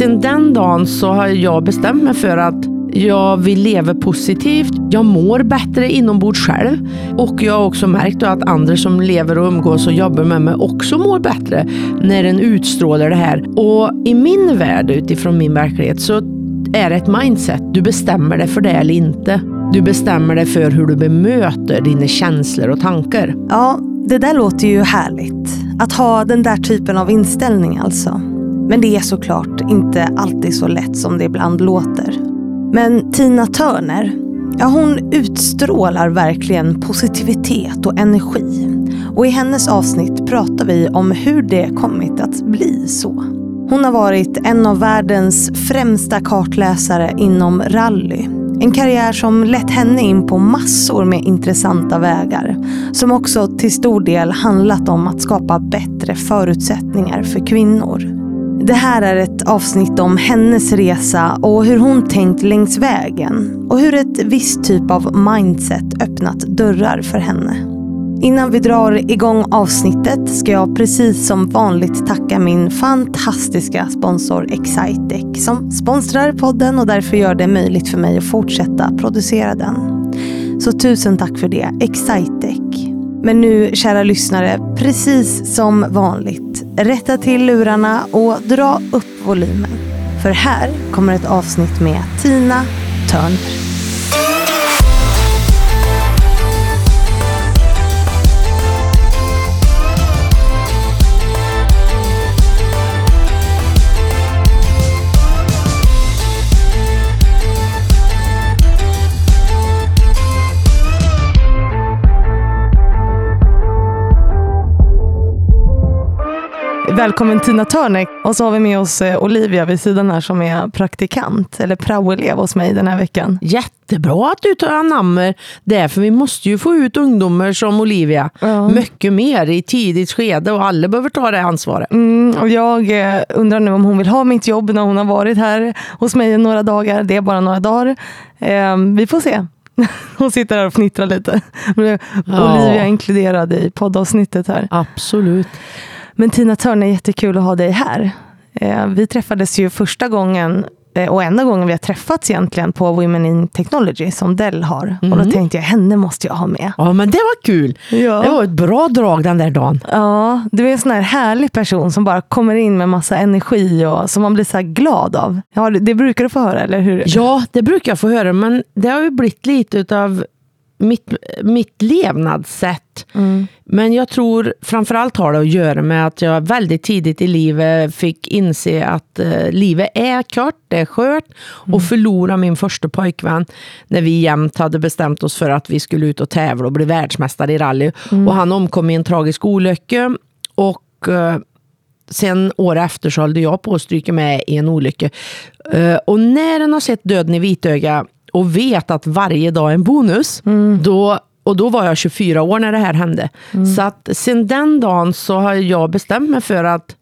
sen den dagen så har jag bestämt mig för att jag vill leva positivt. Jag mår bättre inombords själv. Och jag har också märkt att andra som lever och umgås och jobbar med mig också mår bättre när en utstrålar det här. Och i min värld, utifrån min verklighet, så är det ett mindset. Du bestämmer dig för det eller inte. Du bestämmer dig för hur du bemöter dina känslor och tankar. Ja, det där låter ju härligt. Att ha den där typen av inställning alltså. Men det är såklart inte alltid så lätt som det ibland låter. Men Tina Turner, ja hon utstrålar verkligen positivitet och energi. Och i hennes avsnitt pratar vi om hur det kommit att bli så. Hon har varit en av världens främsta kartläsare inom rally. En karriär som lett henne in på massor med intressanta vägar. Som också till stor del handlat om att skapa bättre förutsättningar för kvinnor. Det här är ett avsnitt om hennes resa och hur hon tänkt längs vägen. Och hur ett visst typ av mindset öppnat dörrar för henne. Innan vi drar igång avsnittet ska jag precis som vanligt tacka min fantastiska sponsor Excitec som sponsrar podden och därför gör det möjligt för mig att fortsätta producera den. Så tusen tack för det, Excitec. Men nu, kära lyssnare, precis som vanligt, rätta till lurarna och dra upp volymen. För här kommer ett avsnitt med Tina Turner. Välkommen Tina Törnek. Och så har vi med oss eh, Olivia vid sidan här som är praktikant, eller praoelev hos mig den här veckan. Jättebra att du tar anammer det, för vi måste ju få ut ungdomar som Olivia ja. mycket mer i tidigt skede och alla behöver ta det ansvaret. Mm, och jag eh, undrar nu om hon vill ha mitt jobb när hon har varit här hos mig några dagar. Det är bara några dagar. Eh, vi får se. Hon sitter här och fnittrar lite. Ja. Olivia inkluderad i poddavsnittet här. Absolut. Men Tina Törn, är jättekul att ha dig här. Eh, vi träffades ju första gången eh, och enda gången vi har träffats egentligen på Women in Technology som Dell har. Mm. Och då mm. tänkte jag, henne måste jag ha med. Ja men det var kul. Ja. Det var ett bra drag den där dagen. Ja, du är en sån här härlig person som bara kommer in med massa energi och som man blir så här glad av. Ja, det brukar du få höra, eller hur? Ja, det brukar jag få höra, men det har ju blivit lite av mitt, mitt levnadssätt. Mm. Men jag tror framförallt har det att göra med att jag väldigt tidigt i livet fick inse att uh, livet är kort, det är skört. Mm. Och förlora min första pojkvän när vi jämt hade bestämt oss för att vi skulle ut och tävla och bli världsmästare i rally. Mm. Och han omkom i en tragisk olycka. Och uh, Sen år efter så höll jag på att stryka med i en olycka. Uh, och när en har sett döden i vitöga och vet att varje dag är en bonus, mm. då och då var jag 24 år när det här hände. Mm. Så att sen den dagen så har jag bestämt mig för att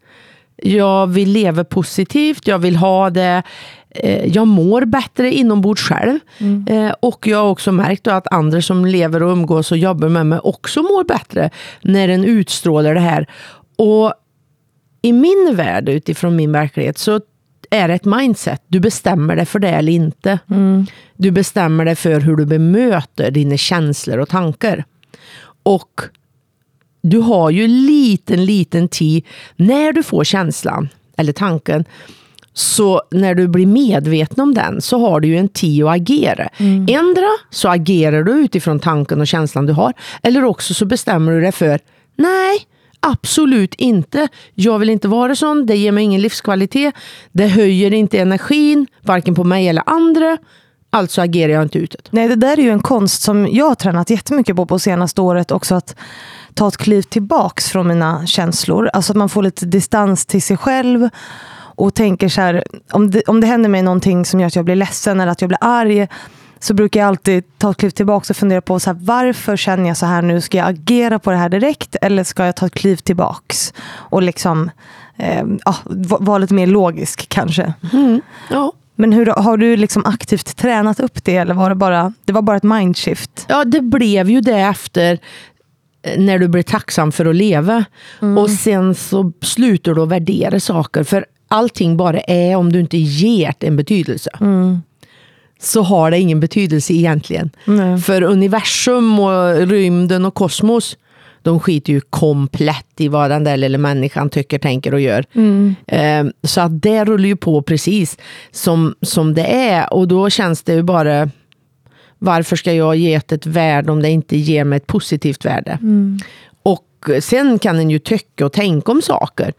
jag vill leva positivt, jag vill ha det eh, jag mår bättre inombords själv. Mm. Och jag har också märkt att andra som lever och umgås och jobbar med mig också mår bättre när en utstrålar det här. Och i min värld, utifrån min verklighet, så är det ett mindset. Du bestämmer dig för det eller inte. Mm. Du bestämmer dig för hur du bemöter dina känslor och tankar. Och du har ju liten, liten tid när du får känslan eller tanken. Så när du blir medveten om den så har du ju en tid att agera. Mm. Ändra så agerar du utifrån tanken och känslan du har. Eller också så bestämmer du dig för, nej, Absolut inte. Jag vill inte vara sån. Det ger mig ingen livskvalitet. Det höjer inte energin, varken på mig eller andra. Alltså agerar jag inte utåt. Nej, det där är ju en konst som jag har tränat jättemycket på på senaste året också. Att ta ett kliv tillbaks från mina känslor. Alltså att man får lite distans till sig själv. Och tänker så här, om det, om det händer mig någonting som gör att jag blir ledsen eller att jag blir arg så brukar jag alltid ta ett kliv tillbaka och fundera på så här, varför känner jag så här nu? Ska jag agera på det här direkt eller ska jag ta ett kliv tillbaks och liksom eh, ja, vara lite mer logisk kanske? Mm, ja. Men hur, har du liksom aktivt tränat upp det eller var det bara, det var bara ett mindshift? Ja, det blev ju det efter eh, när du blir tacksam för att leva. Mm. Och sen så slutar du att värdera saker. För allting bara är om du inte ger det en betydelse. Så har det ingen betydelse egentligen. Nej. För universum och rymden och kosmos, de skiter ju komplett i vad den där lilla människan tycker, tänker och gör. Eh, så att det rullar ju på precis som, som det är. Och då känns det ju bara, varför ska jag ge ett, ett värde om det inte ger mig ett positivt värde? Och sen kan en ju tycka och tänka om saker.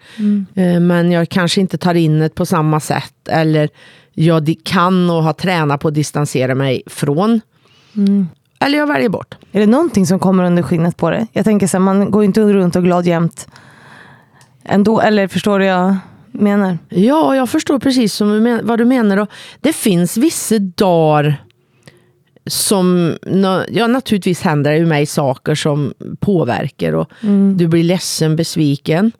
Eh, Men jag kanske inte tar in det på samma sätt. Eller jag kan och har tränat på att distansera mig från. Eller jag väljer bort. Är det någonting som kommer under skinnet på det? Jag tänker så här, man går ju inte runt och glad jämt ändå. Eller förstår du jag menar? Ja, jag förstår precis som vad du menar. Och det finns vissa dagar som, ja naturligtvis händer det ju mig saker som påverkar och du blir ledsen, besviken.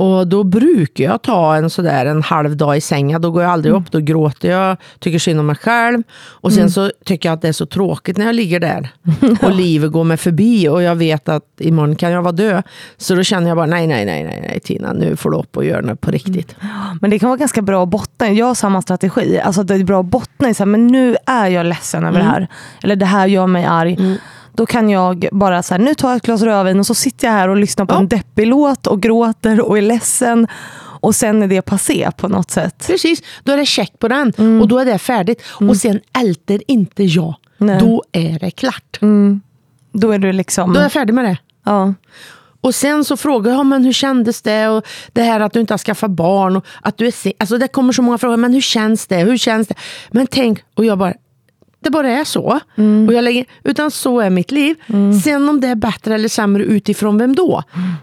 Och då brukar jag ta en sådär en halv dag i sängen. Då går jag aldrig upp, då gråter jag, tycker synd om mig själv. Och sen så tycker jag att det är så tråkigt när jag ligger där. Och livet går mig förbi och jag vet att imorgon kan jag vara död. Så då känner jag bara, nej, nej, nej, nej, nej Tina, nu får du upp och göra något på riktigt. Men det kan vara ganska bra att bottna. Jag har samma strategi. Alltså det är bra att bottna i, men nu är jag ledsen över det här. Eller det här gör mig arg. Då kan jag bara så här, nu tar jag ett glas rödvin och så sitter jag här och lyssnar på Ja. en deppig låt och gråter och är ledsen. Och sen är det passé på något sätt. Precis, då är det check på den och då är det färdigt. Och sen älter inte jag. Nej. Då är det klart. Då är du liksom... Då är jag färdig med det. ja. Och sen så frågar jag, men hur kändes det? Och det här att du inte har skaffat barn. Och att du är alltså det kommer så många frågor, men hur känns det? Hur känns det? Men tänk, och jag bara, det bara är så. Och jag lägger, utan så är mitt liv. Sen om det är bättre eller sämre utifrån vem då?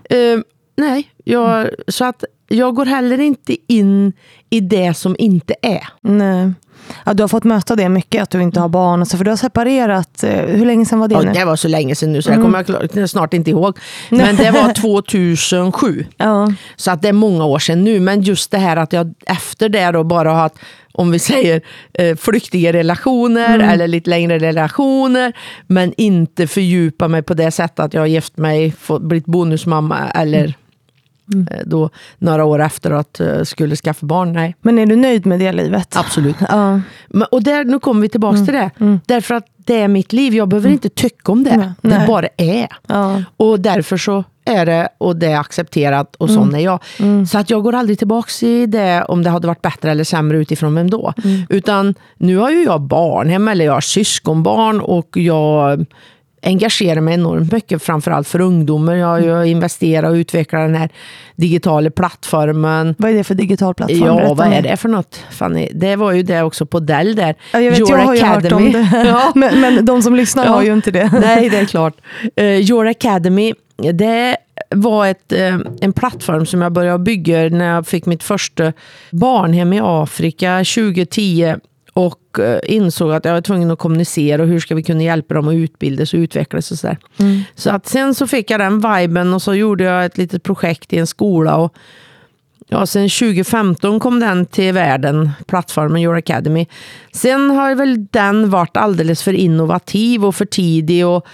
Eh, nej, jag, så att jag går heller inte in i det som inte är. Nej. Ja, du har fått möta det mycket, att du inte har barn. och så, För du har separerat. eh, Hur länge sedan var det Ja, nu? det var så länge sedan nu så kommer jag klar- snart inte ihåg. Men det var 2007. Ja. Så att det är många år sedan nu. Men just det här att jag efter det då bara har haft, om vi säger eh, flyktiga relationer eller lite längre relationer. Men inte fördjupa mig på det sättet att jag har gift mig, blivit bonusmamma eller eh, då några år efter att jag skulle skaffa barn. Nej, Men är du nöjd med det livet? absolut. Ja. Och där, nu kommer vi tillbaka till det. Därför att det är mitt liv. Jag behöver inte tycka om det. Det bara är. Ja. Och därför så är det och det är accepterat och sån är jag. Så att jag går aldrig tillbaka i det om det hade varit bättre eller sämre utifrån vem då. Utan nu har ju jag barnhem eller jag har syskonbarn och jag engagerar mig enormt mycket framförallt för ungdomar. Jag har ju investerat och utvecklat den här digitala plattformen. Vad är det för digital plattform? Ja, Berätta vad är det för något Fanny? Det var ju det också på Dell där. Ja, jag vet, Your jag har ju hört om det. Ja. men, men de som lyssnar Ja. har ju inte det. Nej, det är klart. Uh, Your Academy, det var ett, eh, en plattform som jag började bygga när jag fick mitt första barnhem i Afrika 2010 och eh, insåg att jag var tvungen att kommunicera och hur ska vi kunna hjälpa dem att utbildas och utvecklas och sådär. Så att sen så fick jag den viben och så gjorde jag ett litet projekt i en skola och Ja, sen 2015 kom den till världen, plattformen Your Academy. Sen har väl den varit alldeles för innovativ och för tidig och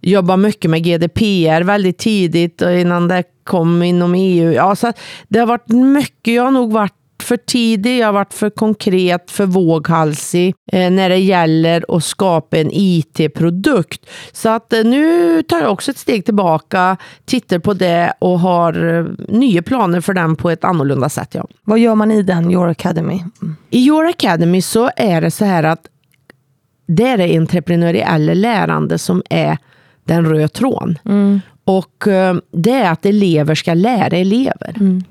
jobbat mycket med GDPR väldigt tidigt och innan det kom inom EU. Ja, så det har varit mycket, jag har nog varit för tidig, jag har varit för konkret, för våghalsig eh, när det gäller att skapa en IT-produkt. Så att eh, nu tar jag också ett steg tillbaka, tittar på det och har eh, nya planer för den på ett annorlunda sätt. Ja. Vad gör man i den, Your Academy? I Your Academy så är det så här att det är det entreprenöriella lärande som är den röda tråden. Och eh, det är att elever ska lära elever. Eh,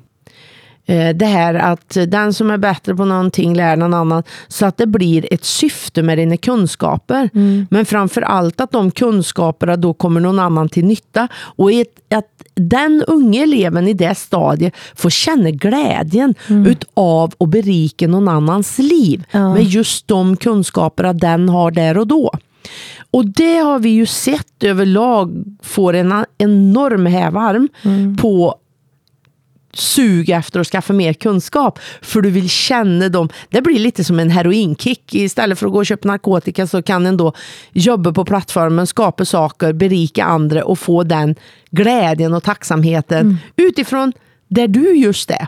Det här att den som är bättre på någonting lär någon annan. Så att det blir ett syfte med dina kunskaper. Men framför allt att de kunskaperna då kommer någon annan till nytta. Och ett, att den unga eleven i det stadiet får känna glädjen utav att berika någon annans liv. Med just de kunskaperna den har där och då. Och det har vi ju sett överlag får en enorm hävarm på sug efter att skaffa mer kunskap. För du vill känna dem. Det blir lite som en heroinkick. Istället för att gå och köpa narkotika så kan en då jobba på plattformen, skapa saker, berika andra och få den glädjen och tacksamheten utifrån där du just är.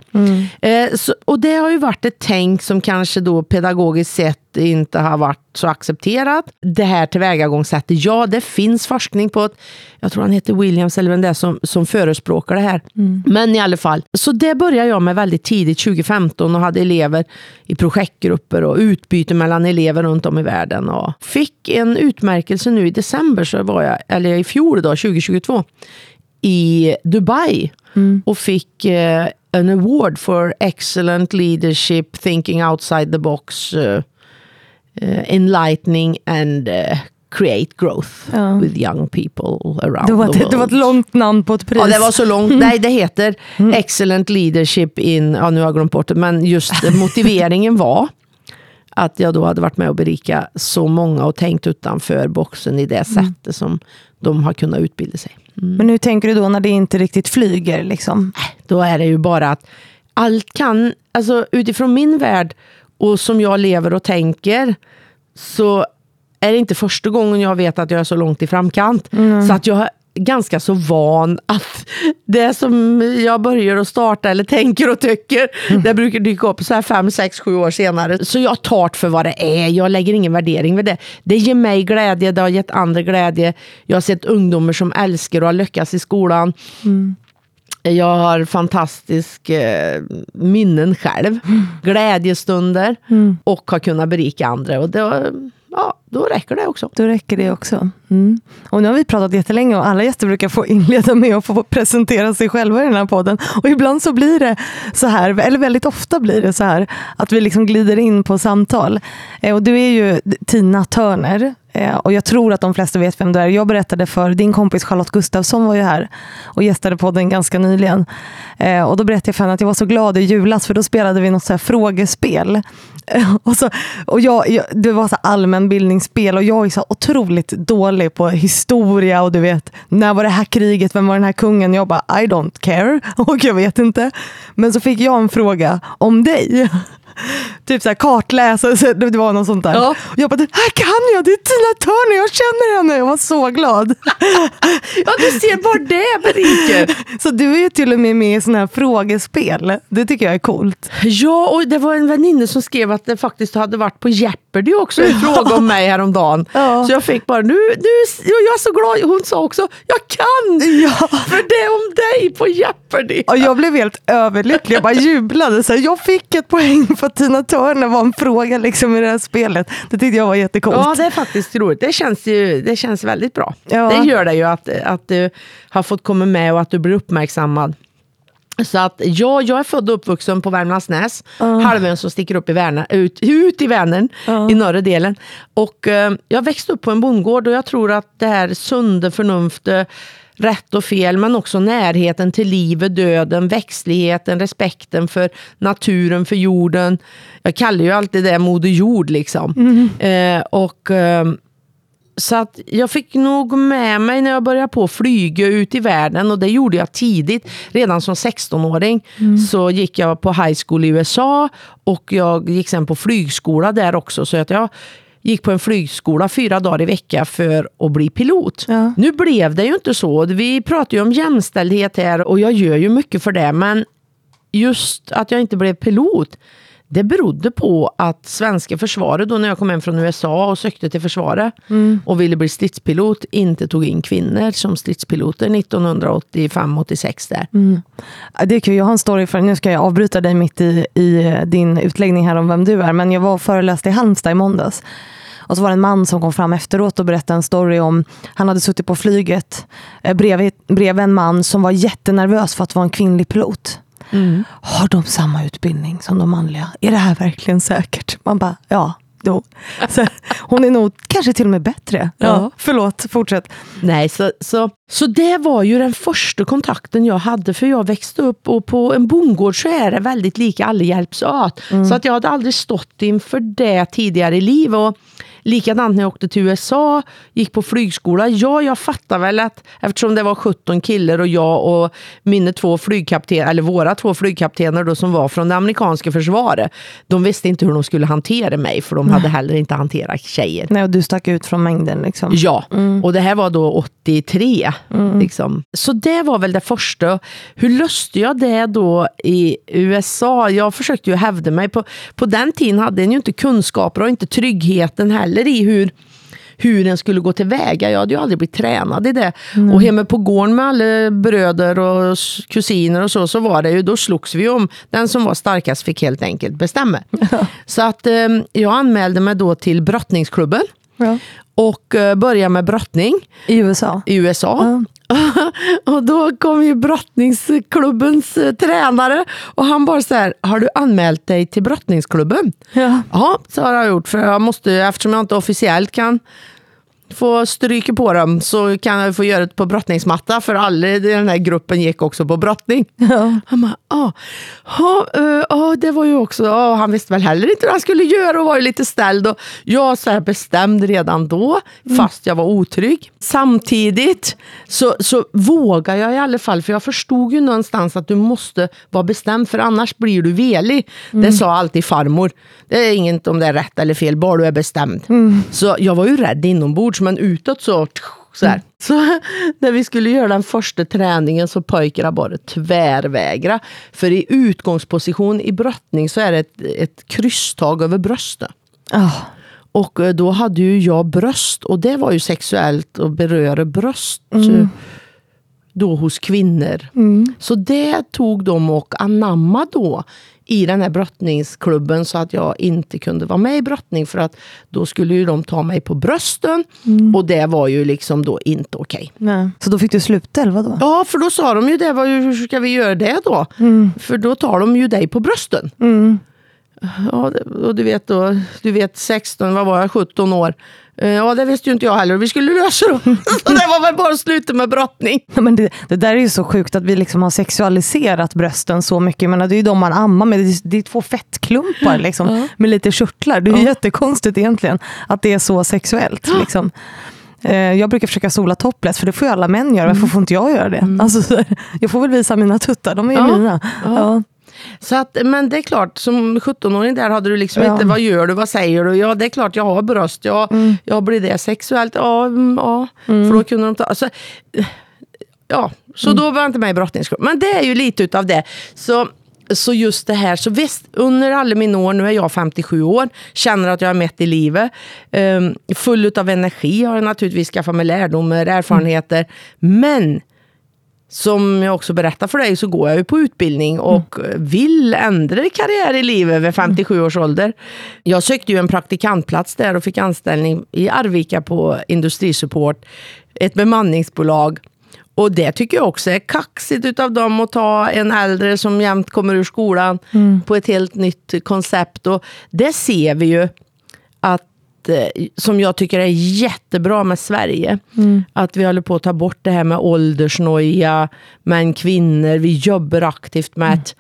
Eh, så, och det har ju varit ett tänk som kanske då pedagogiskt sett inte har varit så accepterat. Det här tillvägagångssättet, ja det finns forskning på att, jag tror han heter Williams eller vem det är som, som förespråkar det här. Men i alla fall, så det började jag med väldigt tidigt, 2015 och hade elever i projektgrupper och utbyte mellan elever runt om i världen. Och fick en utmärkelse nu i december, så var jag, eller i fjol då, 2022, i Dubai och fick eh, en award for excellent leadership, thinking outside the box, eh, eh, enlightening and eh, create growth Ja. with young people around Det var, the ett, det var ett world. långt namn på ett pris. Ja, det var så långt. Nej, det heter Mm. Excellent Leadership in, ja nu har jag glömt bort det, men just motiveringen var att jag då hade varit med och berika så många och tänkt utanför boxen i det Mm. sättet som de har kunnat utbilda sig. Men hur tänker du då när det inte riktigt flyger? Liksom? Då är det ju bara att allt kan, alltså utifrån min värld och som jag lever och tänker, så är det inte första gången jag vet att jag är så långt i framkant. Så att jag är ganska så van att det som jag börjar att starta eller tänker och tycker, det brukar dyka upp så här fem, sex, sju år senare. Så jag tar det för vad det är. Jag lägger ingen värdering vid det. Det ger mig glädje, det har gett andra glädje. Jag har sett ungdomar som älskar och har lyckats i skolan. Jag har fantastiska eh, minnen själv, glädjestunder och har kunnat berika andra. Och då, ja, då räcker det också. Då räcker det också. Mm. Och nu har vi pratat jättelänge och alla gäster brukar få inleda med att få presentera sig själva i den här podden. Och ibland så blir det så här, eller väldigt ofta blir det så här, att vi liksom glider in på samtal. Eh, och du är ju Tina Törner. Eh, och jag tror att de flesta vet vem du är. Jag berättade för din kompis Charlotte Gustafsson var ju här och gästade podden ganska nyligen. Eh, och då berättade jag för henne att jag var så glad i julas för då spelade vi något så här frågespel. Eh, och så, och jag, jag, det var så allmänbildningsspel och jag är så otroligt dålig på historia och du vet, när var det här kriget, vem var den här kungen? Jag bara, I don't care och jag vet inte. Men så fick jag en fråga om dig. Typ så här kartläsa, så det var något sånt där. Ja. Och jag bara, det här kan jag, det är Tina Turner, jag känner henne. Jag var så glad. Ja, du ser bara det beriker. Så du är ju till och med med i sådana här frågespel. Det tycker jag är coolt. Ja, och det var en väninna som skrev att det faktiskt hade varit på Jeopardy också, en fråga om mig häromdagen. Ja. Så jag fick bara, nu, nu, jag är så glad. Hon sa också, jag kan! Ja. För det är om dig på Jeopardy. Och jag blev helt överlycklig, jag bara jublade. Så här, jag fick ett poäng för att Tina Turner var en fråga liksom i det här spelet. Det tyckte jag var jättecoolt. Ja, det är faktiskt roligt. Det känns, ju, det känns väldigt bra. Ja. Det gör det ju att, att du har fått komma med och att du blir uppmärksammad. Så att ja, jag är född och uppvuxen på Värmlandsnäs, halvön som sticker upp i Värna, ut, ut i Vänern, i norra delen. Och eh, jag växte upp på en bondgård och jag tror att det här sunda förnuftet, rätt och fel, men också närheten till livet, döden, växtligheten, respekten för naturen, för jorden. Jag kallar ju alltid det Moder Jord liksom. Eh, och... Eh, så att jag fick nog med mig när jag började på flyga ut i världen och det gjorde jag tidigt. Redan som 16-åring så gick jag på high school i USA och jag gick sen på flygskola där också. Så att jag gick på en flygskola fyra dagar i vecka för att bli pilot. Ja. Nu blev det ju inte så. Vi pratar ju om jämställdhet här och jag gör ju mycket för det. Men just att jag inte blev pilot, det berodde på att svenska försvaret, då när jag kom hem från USA och sökte till försvaret och ville bli stridspilot, inte tog in kvinnor som stridspiloter 1985-86 där. Ja, Det är kul, jag har en story för, nu ska jag avbryta dig mitt i, i din utläggning här om vem du är, men jag var och föreläste i Halmstad i måndags. Och så var det en man som kom fram efteråt och berättade en story om, han hade suttit på flyget eh, bredvid, bredvid en man som var jättenervös för att vara en kvinnlig pilot. Har de samma utbildning som de manliga? Är det här verkligen säkert? Man bara, ja. Jo. Så, hon är nog kanske till och med bättre. Ja. Förlåt, fortsätt. Nej, så, så, så det var ju den första kontakten jag hade, för jag växte upp och på en bondgård så är det väldigt lika, alla hjälps åt. Så att jag hade aldrig stått inför det tidigare i livet. Och Likadant när jag åkte till USA, gick på flygskola. Ja, jag fattar väl att eftersom det var 17 killar och jag och mina två flygkaptener, eller våra två flygkaptener då, som var från det amerikanska försvaret. De visste inte hur de skulle hantera mig, för de hade heller inte hanterat tjejer. Nej, och du stack ut från mängden liksom. Ja, och det här var då 83. Liksom. Så det var väl det första. Hur löste jag det då i USA? Jag försökte ju hävda mig. På, på den tiden hade en ju inte kunskaper och inte tryggheten heller i hur hur den skulle gå tillväga. Jag hade ju aldrig blivit tränad i det. Och hemma på gården med alla bröder och kusiner och så, så var det ju, då slogs vi om. Den som var starkast fick helt enkelt bestämma. Så att eh, jag anmälde mig då till brottningsklubben Ja. Och eh, började med brottning I USA. i USA. och då kom ju brottningsklubbens eh, tränare och han bara så här, har du anmält dig till brottningsklubben? Ja. Ja, så har jag gjort. För jag måste, eftersom jag inte officiellt kan få stryka på dem så kan jag få göra det på brottningsmatta för alla i den här gruppen gick också på brottning. Ja. Han bara, ja, ja, eh, ja, det var ju också, ja, han visste väl heller inte hur han skulle göra och var ju lite ställd. Och jag så här bestämd redan då, fast jag var otrygg. Samtidigt så, så vågar jag i alla fall, för jag förstod ju någonstans att du måste vara bestämd, för annars blir du velig. Det sa alltid farmor. Det är inget om det är rätt eller fel, bara du är bestämd. Så jag var ju rädd inombords, men utåt så så, här. så när vi skulle göra den första träningen så pojkarna bara tvärvägra. För i utgångsposition i brottning så är det ett, ett krysstag över bröstet. Ah. Och eh, då hade ju jag bröst och det var ju sexuellt att beröra bröst eh, då hos kvinnor. Så det tog de och anamma då i den här brottningsklubben så att jag inte kunde vara med i brottning för att då skulle ju de ta mig på brösten och det var ju liksom då inte okej. Nej. Så då fick du sluta eller vadå? Ja, för då sa de ju det, vad, hur ska vi göra det då? För då tar de ju dig på brösten. Ja, och du vet då, du vet 16, vad var jag, 17 år. Eh, Ja, det visste ju inte jag heller. Vi skulle lösa. Så det var väl bara sluta med brottning. Men det, det där är ju så sjukt att vi liksom har sexualiserat brösten så mycket. Menar, det är ju de man ammar med. Det är, det är två fettklumpar liksom, med lite körtlar. Det är ju jättekonstigt egentligen att det är så sexuellt. Liksom. Eh, Jag brukar försöka sola topless, för det får ju alla män göra. Varför får inte jag göra det? Alltså, så här, jag får väl visa mina tuttar, de är ju Ja. mina. Ja. Så att, men det är klart, som 17-åring där hade du liksom Ja. inte, vad gör du, vad säger du? Ja, det är klart jag har bröst. Ja, ja blir det sexuellt? Ja, mm, ja. för då kunde de ta... Alltså, ja, så då var jag inte med i brottningsklubben. Men det är ju lite utav det. Så, så just det här, så visst, under alla mina år, nu är jag 57 år, känner att jag är mätt i livet. Um, full utav energi har jag naturligtvis skaffat mig lärdomar, erfarenheter. Men som jag också berättar för dig så går jag ju på utbildning och vill ändra karriär i livet vid 57 års ålder. Jag sökte ju en praktikantplats där och fick anställning i Arvika på Industrisupport, ett bemanningsbolag. Och det tycker jag också är kaxigt utav dem att ta en äldre som jämt kommer ur skolan på ett helt nytt koncept. Och det ser vi ju att som jag tycker är jättebra med Sverige. Att vi håller på att ta bort det här med åldersnoja, män, kvinnor. Vi jobbar aktivt med att,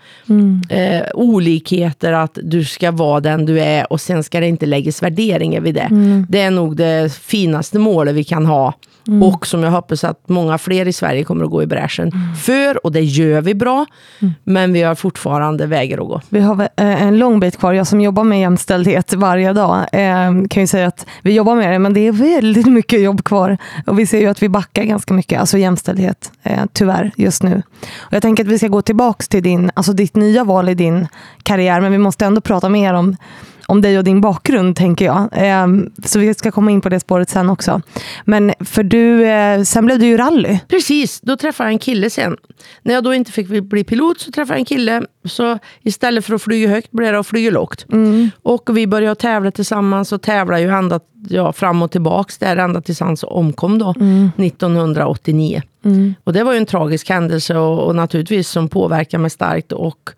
eh, olikheter, att du ska vara den du är och sen ska det inte läggas värderingar vid det. Det är nog det finaste målet vi kan ha. Och som jag hoppas att många fler i Sverige kommer att gå i bräschen för. Och det gör vi bra. Men vi har fortfarande vägar att gå. Vi har eh, en lång bit kvar. Jag som jobbar med jämställdhet varje dag eh, kan ju säger att vi jobbar med det, men det är väldigt mycket jobb kvar. Och vi ser ju att vi backar ganska mycket, alltså jämställdhet, eh, tyvärr, just nu. Och jag tänker att vi ska gå tillbaka till din, alltså ditt nya val i din karriär, men vi måste ändå prata mer om om dig och din bakgrund, tänker jag. Eh, så vi ska komma in på det spåret sen också. Men för du, eh, sen blev du ju rally. Precis, då träffade jag en kille sen. När jag då inte fick bli pilot så träffade jag en kille. Så istället för att flyga högt blev det att flyga lågt. Och vi började tävla tillsammans och tävlade ju ända ja, fram och tillbaks där ända tills han omkom då, 1989. Och det var ju en tragisk händelse och, och naturligtvis som påverkade mig starkt och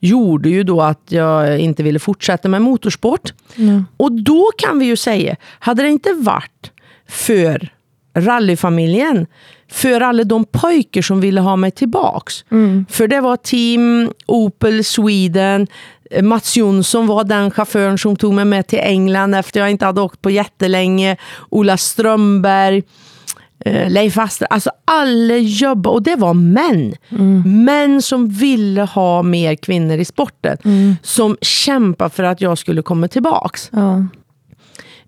gjorde ju då att jag inte ville fortsätta med motorsport. Och då kan vi ju säga, hade det inte varit för rallyfamiljen, för alla de pojkar som ville ha mig tillbaks. För det var team Opel Sweden, Eh, Mats Jonsson var den chauffören som tog mig med till England efter jag inte hade åkt på jättelänge. Ola Strömberg. Eh, Leif Astra, alltså alla jobbade och det var män. Mm. Män som ville ha mer kvinnor i sporten. Mm. Som kämpade för att jag skulle komma tillbaks. Ja.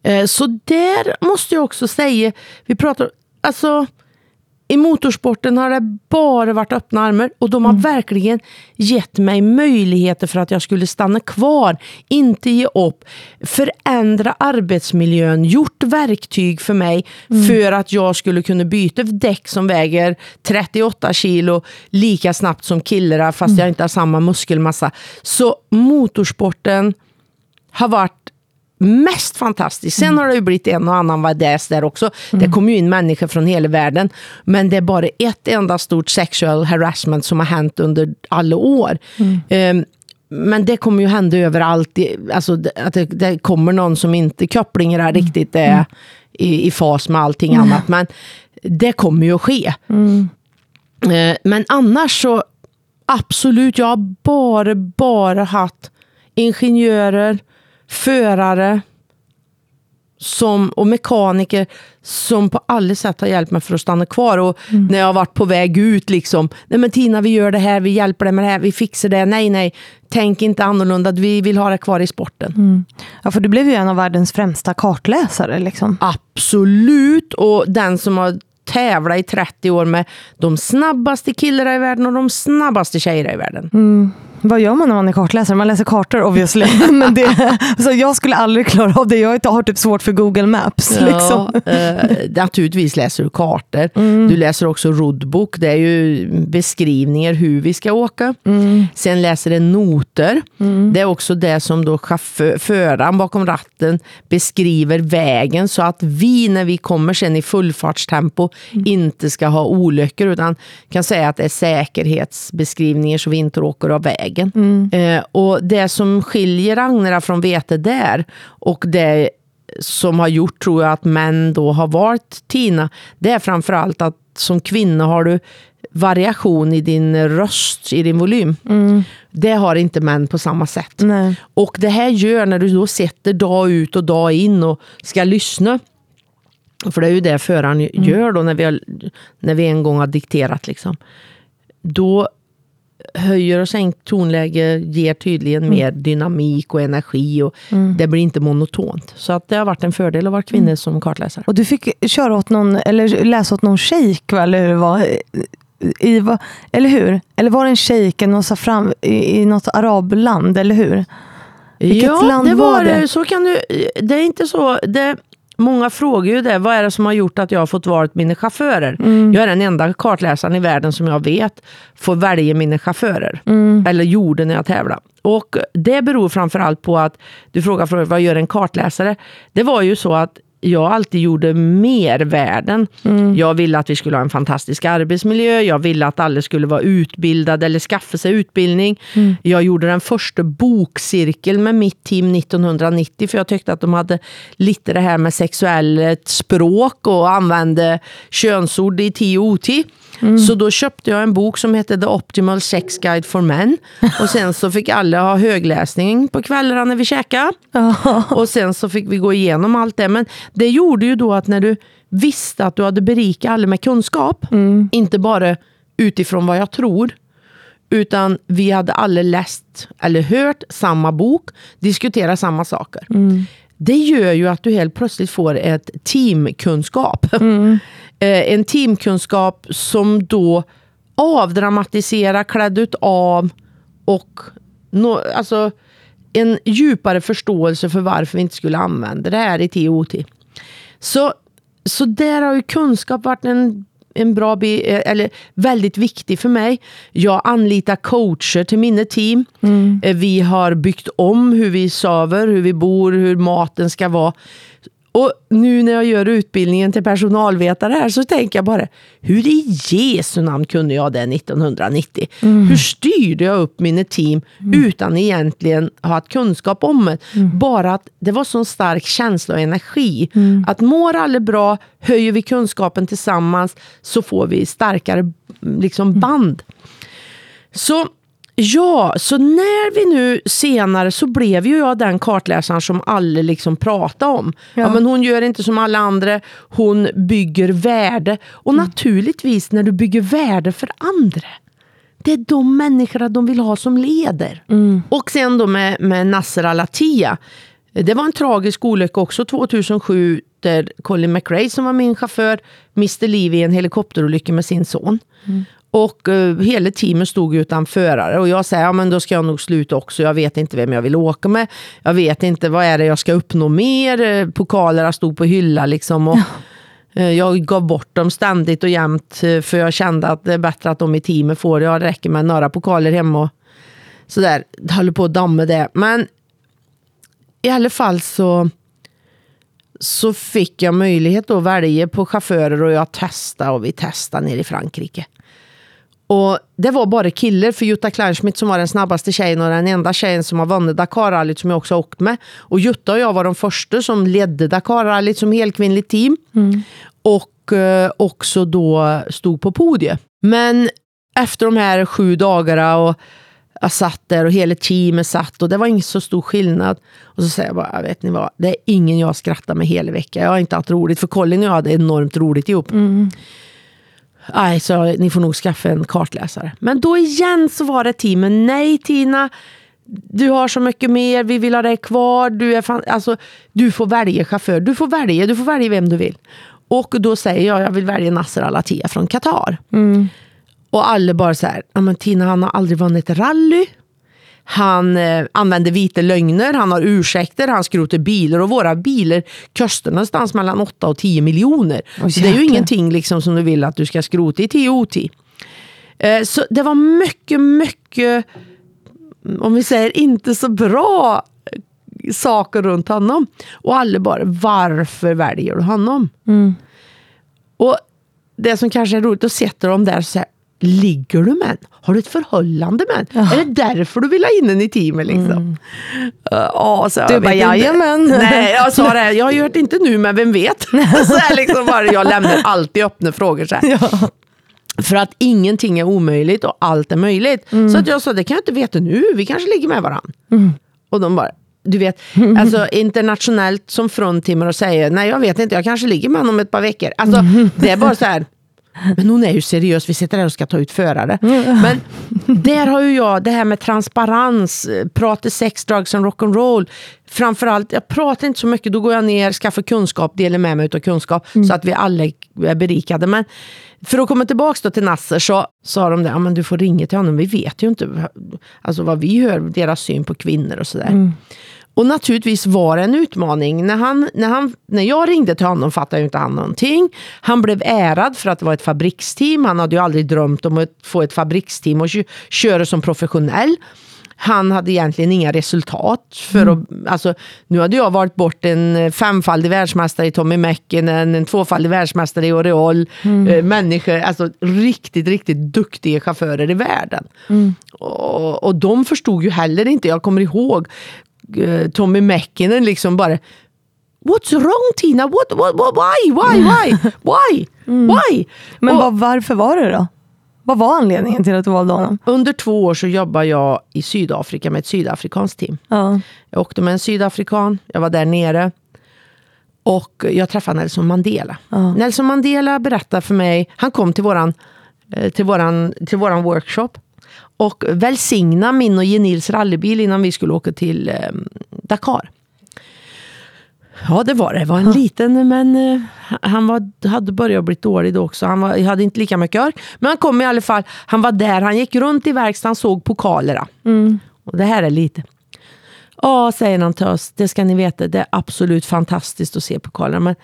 Eh, så där måste jag också säga, vi pratar, alltså i motorsporten har det bara varit öppna armar och de har mm. verkligen gett mig möjligheter för att jag skulle stanna kvar, inte ge upp, förändra arbetsmiljön, gjort verktyg för mig mm. för att jag skulle kunna byta däck som väger 38 kilo lika snabbt som killarna fast mm. jag inte har samma muskelmassa. Så motorsporten har varit mest fantastiskt. Sen mm. har det ju blivit en och annan vadäs där också. Mm. Det kommer ju in människor från hela världen. Men det är bara ett enda stort sexual harassment som har hänt under alla år. Mm. Um, men det kommer ju hända överallt. Alltså, att det, det kommer någon som inte kopplingen är mm. riktigt är mm. i, i fas med allting annat. Men det kommer ju att ske. Uh, men annars så absolut, jag har bara, bara haft ingenjörer, förare som, och mekaniker som på alla sätt har hjälpt mig för att stanna kvar. Och mm. När jag har varit på väg ut, liksom, nej men Tina vi gör det här, vi hjälper dig med det här, vi fixar det, nej nej, tänk inte annorlunda, vi vill ha det kvar i sporten. Mm. Ja, för du blev ju en av världens främsta kartläsare. Liksom. Absolut, och den som har tävlat i 30 år med de snabbaste killarna i världen och de snabbaste tjejerna i världen. Mm. Vad gör man när man är kartläsare? Man läser kartor obviously. Men det, så jag skulle aldrig klara av det. Jag har typ svårt för Google Maps. Ja, liksom. eh, naturligtvis läser du kartor. Mm. Du läser också roddbok. Det är ju beskrivningar hur vi ska åka. Mm. Sen läser du noter. Mm. Det är också det som då föraren bakom ratten beskriver vägen så att vi när vi kommer sen i fullfartstempo mm. inte ska ha olyckor utan kan säga att det är säkerhetsbeskrivningar så vi inte åker av vägen vägen. Mm. Eh, och det som skiljer Agnera från Vete där och det som har gjort, tror jag, att män då har valt Tina, det är framförallt att som kvinna har du variation i din röst, i din volym. Mm. Det har inte män på samma sätt. Nej. Och det här gör, när du då sitter dag ut och dag in och ska lyssna, för det är ju det föraren mm. gör då när vi, har, när vi en gång har dikterat. Liksom. Då höjer och sänkt tonläge ger tydligen mm. mer dynamik och energi och mm. det blir inte monotont. Så att det har varit en fördel att vara kvinna mm. som kartläsare. Och du fick köra åt någon, eller läsa åt någon shejk, eller hur det var? I, eller hur? Eller var det en shejk fram, i, i något arabland, eller hur? Vilket ja, land det var, var det. Så kan du, det är inte så. Det, Många frågar ju det, vad är det som har gjort att jag har fått valt mina chaufförer? Mm. Jag är den enda kartläsaren i världen som jag vet får välja mina chaufförer. Mm. Eller gjorde när jag tävlade. Och det beror framförallt på att, du frågar vad gör en kartläsare? Det var ju så att jag alltid gjorde mervärden. Mm. Jag ville att vi skulle ha en fantastisk arbetsmiljö. Jag ville att alla skulle vara utbildade eller skaffa sig utbildning. Mm. Jag gjorde den första bokcirkeln med mitt team 1990 för jag tyckte att de hade lite det här med sexuellt språk och använde könsord i TOT. Mm. Så då köpte jag en bok som hette The Optimal Sex Guide for Men. Och sen så fick alla ha högläsning på kvällarna när vi käkade. Och sen så fick vi gå igenom allt det. Men det gjorde ju då att när du visste att du hade berikat alla med kunskap, mm. inte bara utifrån vad jag tror, utan vi hade alla läst eller hört samma bok, diskuterat samma saker. Mm. Det gör ju att du helt plötsligt får ett teamkunskap. Mm. Eh, en teamkunskap som då avdramatiserar, klädd ut av och no, alltså, en djupare förståelse för varför vi inte skulle använda det här i TOT. Så, så där har ju kunskap varit en, en bra, eh, eller väldigt viktig för mig. Jag anlitar coacher till mina team. Mm. Eh, vi har byggt om hur vi sover, hur vi bor, hur maten ska vara. Och nu när jag gör utbildningen till personalvetare här så tänker jag bara, hur i Jesu namn kunde jag det 1990? Mm. Hur styrde jag upp mina team mm. utan egentligen ha haft kunskap om det? Mm. Bara att det var så stark känsla och energi. Mm. Att mår alla bra, höjer vi kunskapen tillsammans så får vi starkare liksom, mm. band. Så Ja, så när vi nu senare så blev ju jag den kartläsaren som alla liksom pratade om. Ja. ja. men hon gör inte som alla andra, hon bygger värde. Och mm. naturligtvis när du bygger värde för andra, det är de människorna de vill ha som leder. Mm. Och sen då med, med Nasser Al-Attiyah. Det var en tragisk olycka också 2007 där Colin McRae som var min chaufför miste liv i en helikopterolycka med sin son. Mm. Och uh, hela teamet stod utan förare och jag säger, ja men då ska jag nog sluta också. Jag vet inte vem jag vill åka med. Jag vet inte, vad är det jag ska uppnå mer? Eh, pokalerna stod på hylla liksom. Och, uh, jag gav bort dem ständigt och jämt för jag kände att det är bättre att de i teamet får det. Jag räcker med några pokaler hemma och sådär. Jag håller på att damma det. Men i alla fall så så fick jag möjlighet att välja på chaufförer och jag testade och vi testade nere i Frankrike. Och Det var bara killar, för Jutta Kleinschmidt som var den snabbaste tjejen och den enda tjejen som har vunnit Dakarrallyt som jag också har åkt med. Och Jutta och jag var de första som ledde Dakarrallyt som helkvinnligt team. Mm. Och eh, också då stod på podiet. Men efter de här sju dagarna och jag satt där och hela teamet satt och det var inte så stor skillnad. Och så säger jag bara, vet ni vad, det är ingen jag skrattar med hela veckan. Jag har inte haft roligt, för Colin och jag hade enormt roligt ihop. Mm. Nej, så ni får nog skaffa en kartläsare. Men då igen så var det teamet, nej Tina, du har så mycket mer, vi vill ha dig kvar, du, är fan, alltså, du får välja chaufför, du får välja, du får välja vem du vill. Och då säger jag, jag vill välja Nasser Al-Attiyah från Qatar. Mm. Och alla bara så här, men Tina han har aldrig vunnit rally. Han eh, använder vita lögner, han har ursäkter, han skrotar bilar och våra bilar kostar någonstans mellan 8 och 10 miljoner. Oh, så det är ju ingenting liksom som du vill att du ska skrota i TOT. Eh, så det var mycket, mycket, om vi säger inte så bra saker runt honom. Och alla bara, varför väljer du honom? Mm. Och det som kanske är roligt, då sitter de där och säger, Ligger du med en? Har du ett förhållande med en? Ja. Är det därför du vill ha in en i teamet? Liksom? Mm. Uh, så du bara, jajamän. Nej, jag sa det, jag har gjort inte nu, men vem vet? så här liksom bara, jag lämnar alltid öppna frågor. Så ja. För att ingenting är omöjligt och allt är möjligt. Mm. Så att jag sa, det kan jag inte veta nu, vi kanske ligger med varandra. Mm. Och de bara, du vet, alltså internationellt som fruntimmer och säger, nej jag vet inte, jag kanske ligger med honom om ett par veckor. Alltså, mm. Det är bara så här, men hon är ju seriös, vi sitter där och ska ta ut förare. Men där har ju jag det här med transparens, prata sex, drugs and rock'n'roll. Framförallt, jag pratar inte så mycket, då går jag ner, skaffar kunskap, delar med mig av kunskap mm. så att vi alla är berikade. Men för att komma tillbaka till Nasser så sa de det, ja, men du får ringa till honom, vi vet ju inte alltså, vad vi hör, deras syn på kvinnor och sådär. Mm. Och naturligtvis var det en utmaning. När, han, när, han, när jag ringde till honom fattade ju inte han någonting. Han blev ärad för att det var ett fabriksteam. Han hade ju aldrig drömt om att få ett fabriksteam och köra som professionell. Han hade egentligen inga resultat. För mm. att, alltså, nu hade jag varit bort en femfaldig världsmästare i Tommy Mäkinen, en tvåfaldig världsmästare i Oreol. Mm. Eh, människor, alltså riktigt, riktigt duktiga chaufförer i världen. Mm. Och, och de förstod ju heller inte, jag kommer ihåg Tommy Mäkinen liksom bara What's wrong Tina? What, what, what, why, why, why, why, mm. why? Men och, varför var det då? Vad var anledningen till att du valde honom? Under två år så jobbade jag i Sydafrika med ett sydafrikanskt team. Ja. Jag åkte med en sydafrikan, jag var där nere. Och jag träffade Nelson Mandela. Ja. Nelson Mandela berättade för mig, han kom till våran, eh, till våran, till våran workshop och välsigna min och Genils rallybil innan vi skulle åka till eh, Dakar. Ja, det var det. Det var en ja. liten, men eh, han var, hade börjat bli dålig då också. Han var, hade inte lika mycket ork. Men han kom i alla fall. Han var där. Han gick runt i verkstaden såg pokalerna. Mm. Och det här är lite. Ja, säger han till oss. Det ska ni veta. Det är absolut fantastiskt att se pokalerna. Men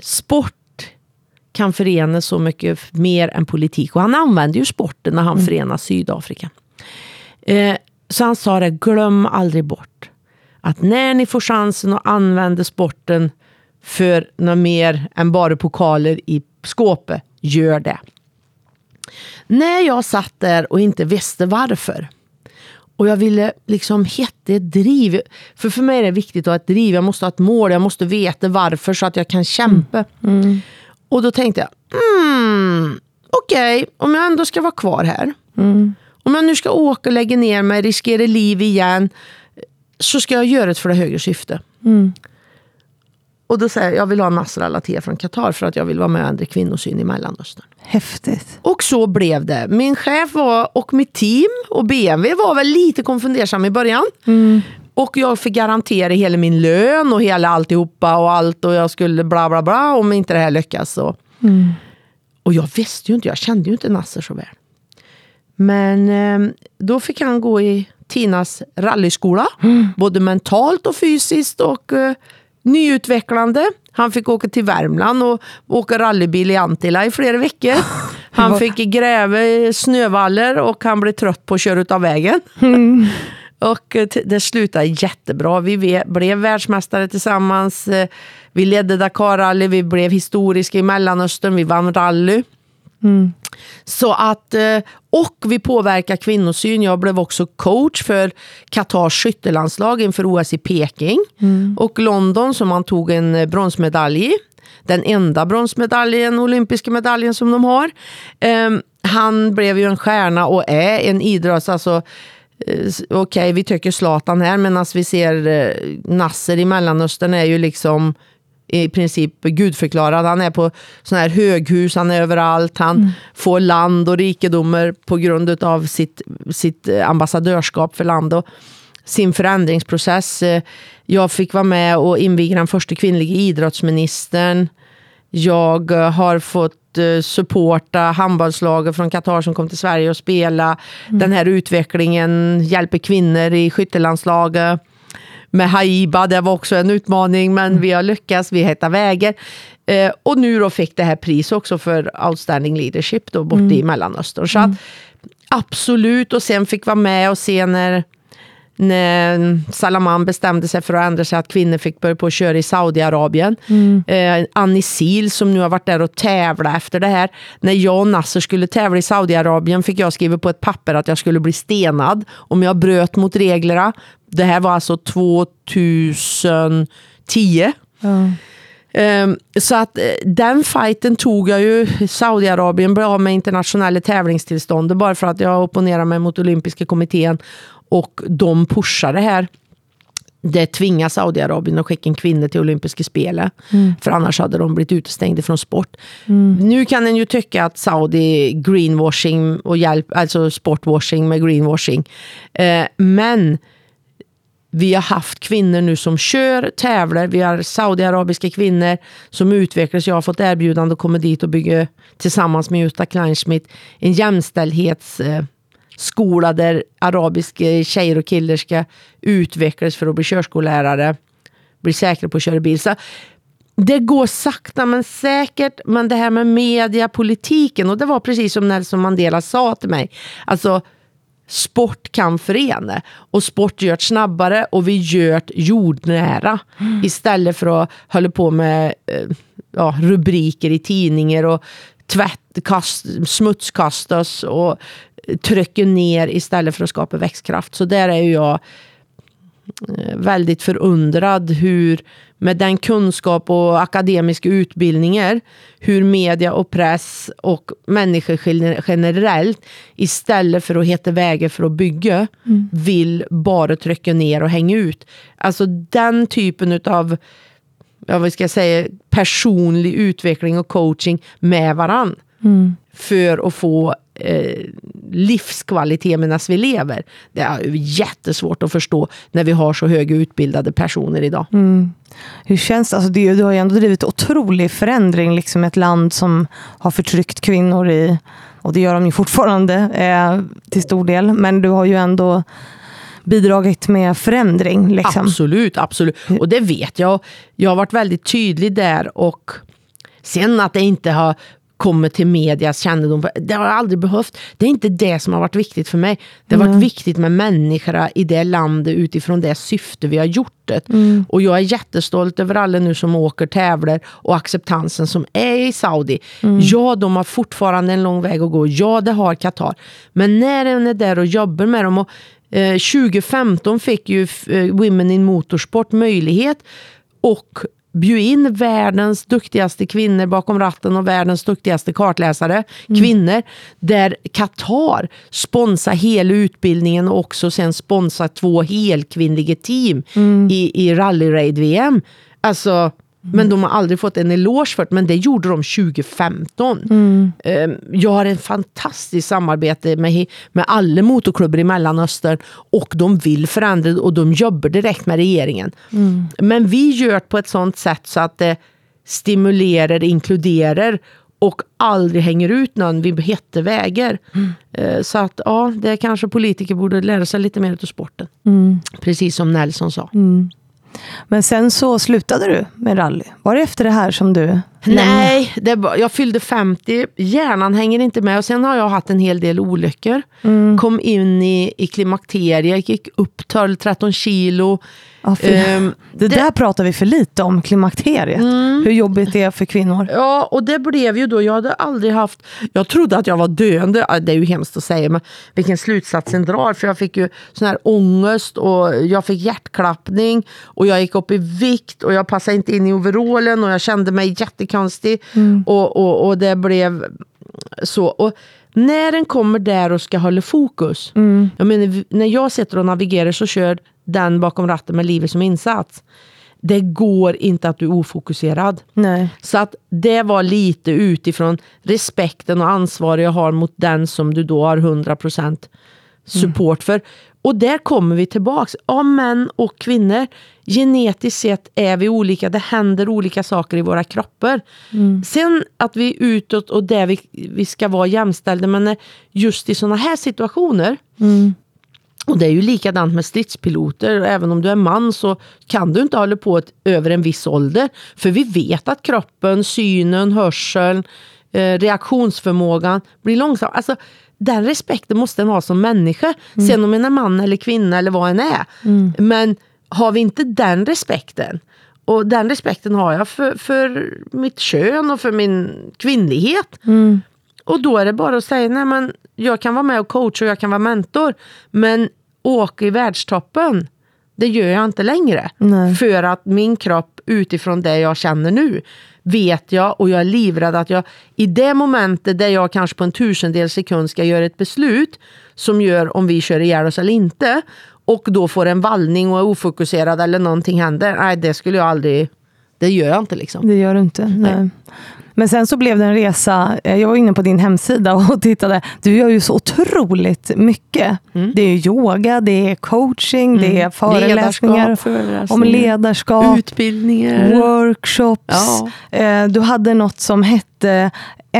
sport kan förena så mycket mer än politik. Och han använder ju sporten när han mm. förenar Sydafrika. Eh, så han sa det, glöm aldrig bort att när ni får chansen att använda sporten för något mer än bara pokaler i skåpet, gör det. När jag satt där och inte visste varför och jag ville liksom hitta ett driv. För för mig är det viktigt att ha ett driv. Jag måste ha ett mål. Jag måste veta varför så att jag kan kämpa. Mm. Mm. Och då tänkte jag, mm, okej, okay, om jag ändå ska vara kvar här. Mm. om jag nu ska åka och lägga ner mig, riskera liv igen, så ska jag göra det för det högre syfte. Mm. Och då säger jag, jag vill ha Nasrallah T från Qatar för att jag vill vara med och ändra kvinnosyn i Mellanöstern. Häftigt. Och så blev det. Min chef var, och mitt team och BMW var väl lite konfundersam i början. Och jag fick garantera hela min lön och hela alltihopa och allt och jag skulle bla bla bla om inte det här lyckas. Så. Och jag visste ju inte, jag kände ju inte Nasser så väl. Men eh, då fick han gå i Tinas rallyskola. Både mentalt och fysiskt och eh, nyutvecklande. Han fick åka till Värmland och åka rallybil i Antilla i flera veckor. Han fick gräva i snövallar och han blev trött på att köra av vägen. Och eh, det slutade jättebra. Vi blev världsmästare tillsammans. Eh, Vi ledde Dakar-rally, vi blev historiska i Mellanöstern, vi vann rally. Så att, eh, och vi påverkar kvinnosyn. Jag blev också coach för Qatars skyttelandslag inför OS i Peking. Och London som han tog en bronsmedalj i. Den enda bronsmedaljen, olympiska medaljen som de har. Ehm, Han blev ju en stjärna och är en idrotts... Alltså, eh, Okej, vi tycker Zlatan här, men vi ser eh, Nasser i Mellanöstern är ju liksom i princip gudförklarad. Han är på såna här höghus, han är överallt. Han får land och rikedomar på grund av sitt, sitt eh, ambassadörskap för land och sin förändringsprocess. Jag fick vara med och inviga den första kvinnliga idrottsministern. Jag har fått supporta handbollslaget från Qatar som kom till Sverige och spela. Den här utvecklingen hjälper kvinnor i skyttelandslaget med Haiba, det var också en utmaning men vi har lyckats, vi hittar vägar. Eh, och nu då fick det här pris också för Outstanding Leadership då borta i Mellanöstern. Så att, absolut, och sen fick vara med och se när när Salaman bestämde sig för att ändra sig att kvinnor fick börja på att köra i Saudiarabien. Eh, Annie Sil som nu har varit där och tävlat efter det här. När jag och Nasser skulle tävla i Saudiarabien fick jag skriva på ett papper att jag skulle bli stenad om jag bröt mot reglerna. Det här var alltså 2010. Ehm, så att eh, den fighten tog jag ju. Saudiarabien blev av med internationella tävlingstillstånd bara för att jag opponerade mig mot olympiska kommittén och de pushar det här. Det tvingar Saudiarabien att skicka en kvinna till olympiska spelen. För annars hade de blivit utestängda från sport. Nu kan en ju tycka att Saudi greenwashing och hjälp, alltså sportwashing med greenwashing. Eh, men vi har haft kvinnor nu som kör, tävlar. Vi har saudiarabiska kvinnor som utvecklas. Jag har fått erbjudande att komma dit och bygga tillsammans med Jutta Kleinschmidt en jämställdhetsskola där arabiska tjejer och killar ska utvecklas för att bli körskollärare, bli säkra på att köra bil. Så det går sakta men säkert, men det här med media, politiken, och det var precis som Nelson Mandela sa till mig. Alltså, sport kan förena. Och sport gör det snabbare och vi gör det jordnära. Istället för att hålla på med eh, ja, rubriker i tidningar och tvätt, kast, smutskasta oss och trycka ner istället för att skapa växtkraft. Så där är jag eh, väldigt förundrad hur med den kunskap och akademiska utbildningar hur media och press och människor gener- generellt istället för att hitta vägar för att bygga vill bara trycka ner och hänga ut. Alltså den typen av ja, vad ska jag säga, personlig utveckling och coaching med varann för att få eh, livskvalitet medan vi lever. Det är jättesvårt att förstå när vi har så högutbildade personer idag. Hur känns det? Alltså det? Du har ju ändå drivit otrolig förändring liksom ett land som har förtryckt kvinnor i, och det gör de ju fortfarande eh, till stor del, men du har ju ändå bidragit med förändring. Liksom. Absolut, absolut. Och det vet jag. Jag har varit väldigt tydlig där och sen att det inte har kommit till medias kännedom, det har jag aldrig behövt. Det är inte det som har varit viktigt för mig. Det har varit viktigt med människorna i det landet utifrån det syfte vi har gjort det. Och jag är jättestolt över alla nu som åker, tävlar och acceptansen som är i Saudi. Ja, de har fortfarande en lång väg att gå. Ja, det har Qatar. Men när en är där och jobbar med dem och Eh, 2015 fick ju eh, Women in Motorsport möjlighet och bjud in världens duktigaste kvinnor bakom ratten och världens duktigaste kartläsare, kvinnor, där Qatar sponsrar hela utbildningen och också sen sponsrar två helkvinnliga team i, i rallyraid-VM. Alltså, men de har aldrig fått en eloge för det, men det gjorde de 2015. Eh, Jag har en fantastiskt samarbete med, med alla motorklubbar i Mellanöstern och de vill förändra och de jobbar direkt med regeringen. Men vi gör det på ett sånt sätt så att det stimulerar, inkluderar och aldrig hänger ut någon vid heta vägar. Eh, Så att ja, det kanske politiker borde lära sig lite mer av sporten. Precis som Nelson sa. Men sen så slutade du med rally. Var det efter det här som du Nej, det, var- jag fyllde 50, hjärnan hänger inte med och sen har jag haft en hel del olyckor. Kom in i, i klimakteriet, gick upp 12-13 kilo. Ja, för, Ehm, det, där pratar vi för lite om, klimakteriet. Hur jobbigt det är för kvinnor. Ja, och det blev ju då, jag hade aldrig haft, jag trodde att jag var döende, det är ju hemskt att säga, men vilken slutsats en drar, för jag fick ju sån här ångest och jag fick hjärtklappning och jag gick upp i vikt och jag passade inte in i overallen och jag kände mig jättekonstig och, och, och det blev så. Och när den kommer där och ska hålla fokus, jag menar, när jag sitter och navigerar så kör den bakom ratten med livet som insats. Det går inte att du är ofokuserad. Nej. Så att det var lite utifrån respekten och ansvar jag har mot den som du då har 100% support för. Och där kommer vi tillbaks. Ja, män och kvinnor. Genetiskt sett är vi olika. Det händer olika saker i våra kroppar. Sen att vi är utåt och där vi, vi ska vara jämställda. Men just i sådana här situationer och det är ju likadant med stridspiloter. Även om du är man så kan du inte hålla på ett, över en viss ålder. För vi vet att kroppen, synen, hörseln, eh, reaktionsförmågan blir långsam. Alltså, den respekten måste en ha som människa. Sen om en är man eller kvinna eller vad en är. Men har vi inte den respekten och den respekten har jag för, för mitt kön och för min kvinnlighet. Och då är det bara att säga, nej men jag kan vara med och coacha och jag kan vara mentor. Men åka i världstoppen, det gör jag inte längre. Nej. För att min kropp utifrån det jag känner nu, vet jag och jag är livrädd att jag i det momentet där jag kanske på en tusendel sekund ska göra ett beslut som gör om vi kör ihjäl oss eller inte och då får en vallning och är ofokuserad eller någonting händer. Nej, det skulle jag aldrig, det gör jag inte liksom. Det gör du inte. Nej. Men sen så blev det en resa, eh, jag var inne på din hemsida och tittade, du gör ju så otroligt mycket. Det är yoga, det är coaching, det är föreläsningar Ledarskap, om ledarskap, Utbildningar. workshops. Ja. Eh, Du hade något som hette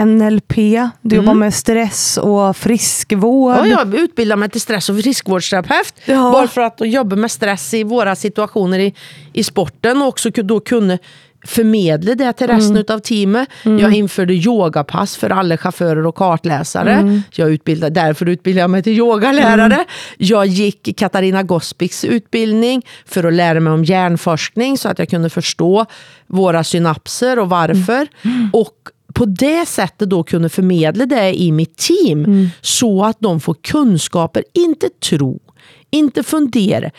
NLP, du jobbar med stress och friskvård. Ja, jag utbildar mig till stress och friskvårdsterapeut. Ja. Bara för att jobba med stress i våra situationer i, i sporten och också då kunna förmedla det till resten Mm. av teamet. Jag införde yogapass för alla chaufförer och kartläsare. Mm. Jag utbildade, därför utbildade jag mig till yogalärare. Jag gick Katarina Gospiks utbildning för att lära mig om hjärnforskning så att jag kunde förstå våra synapser och varför. Mm. Och på det sättet då kunna förmedla det i mitt team Mm. så att de får kunskaper, inte tro, inte fundera,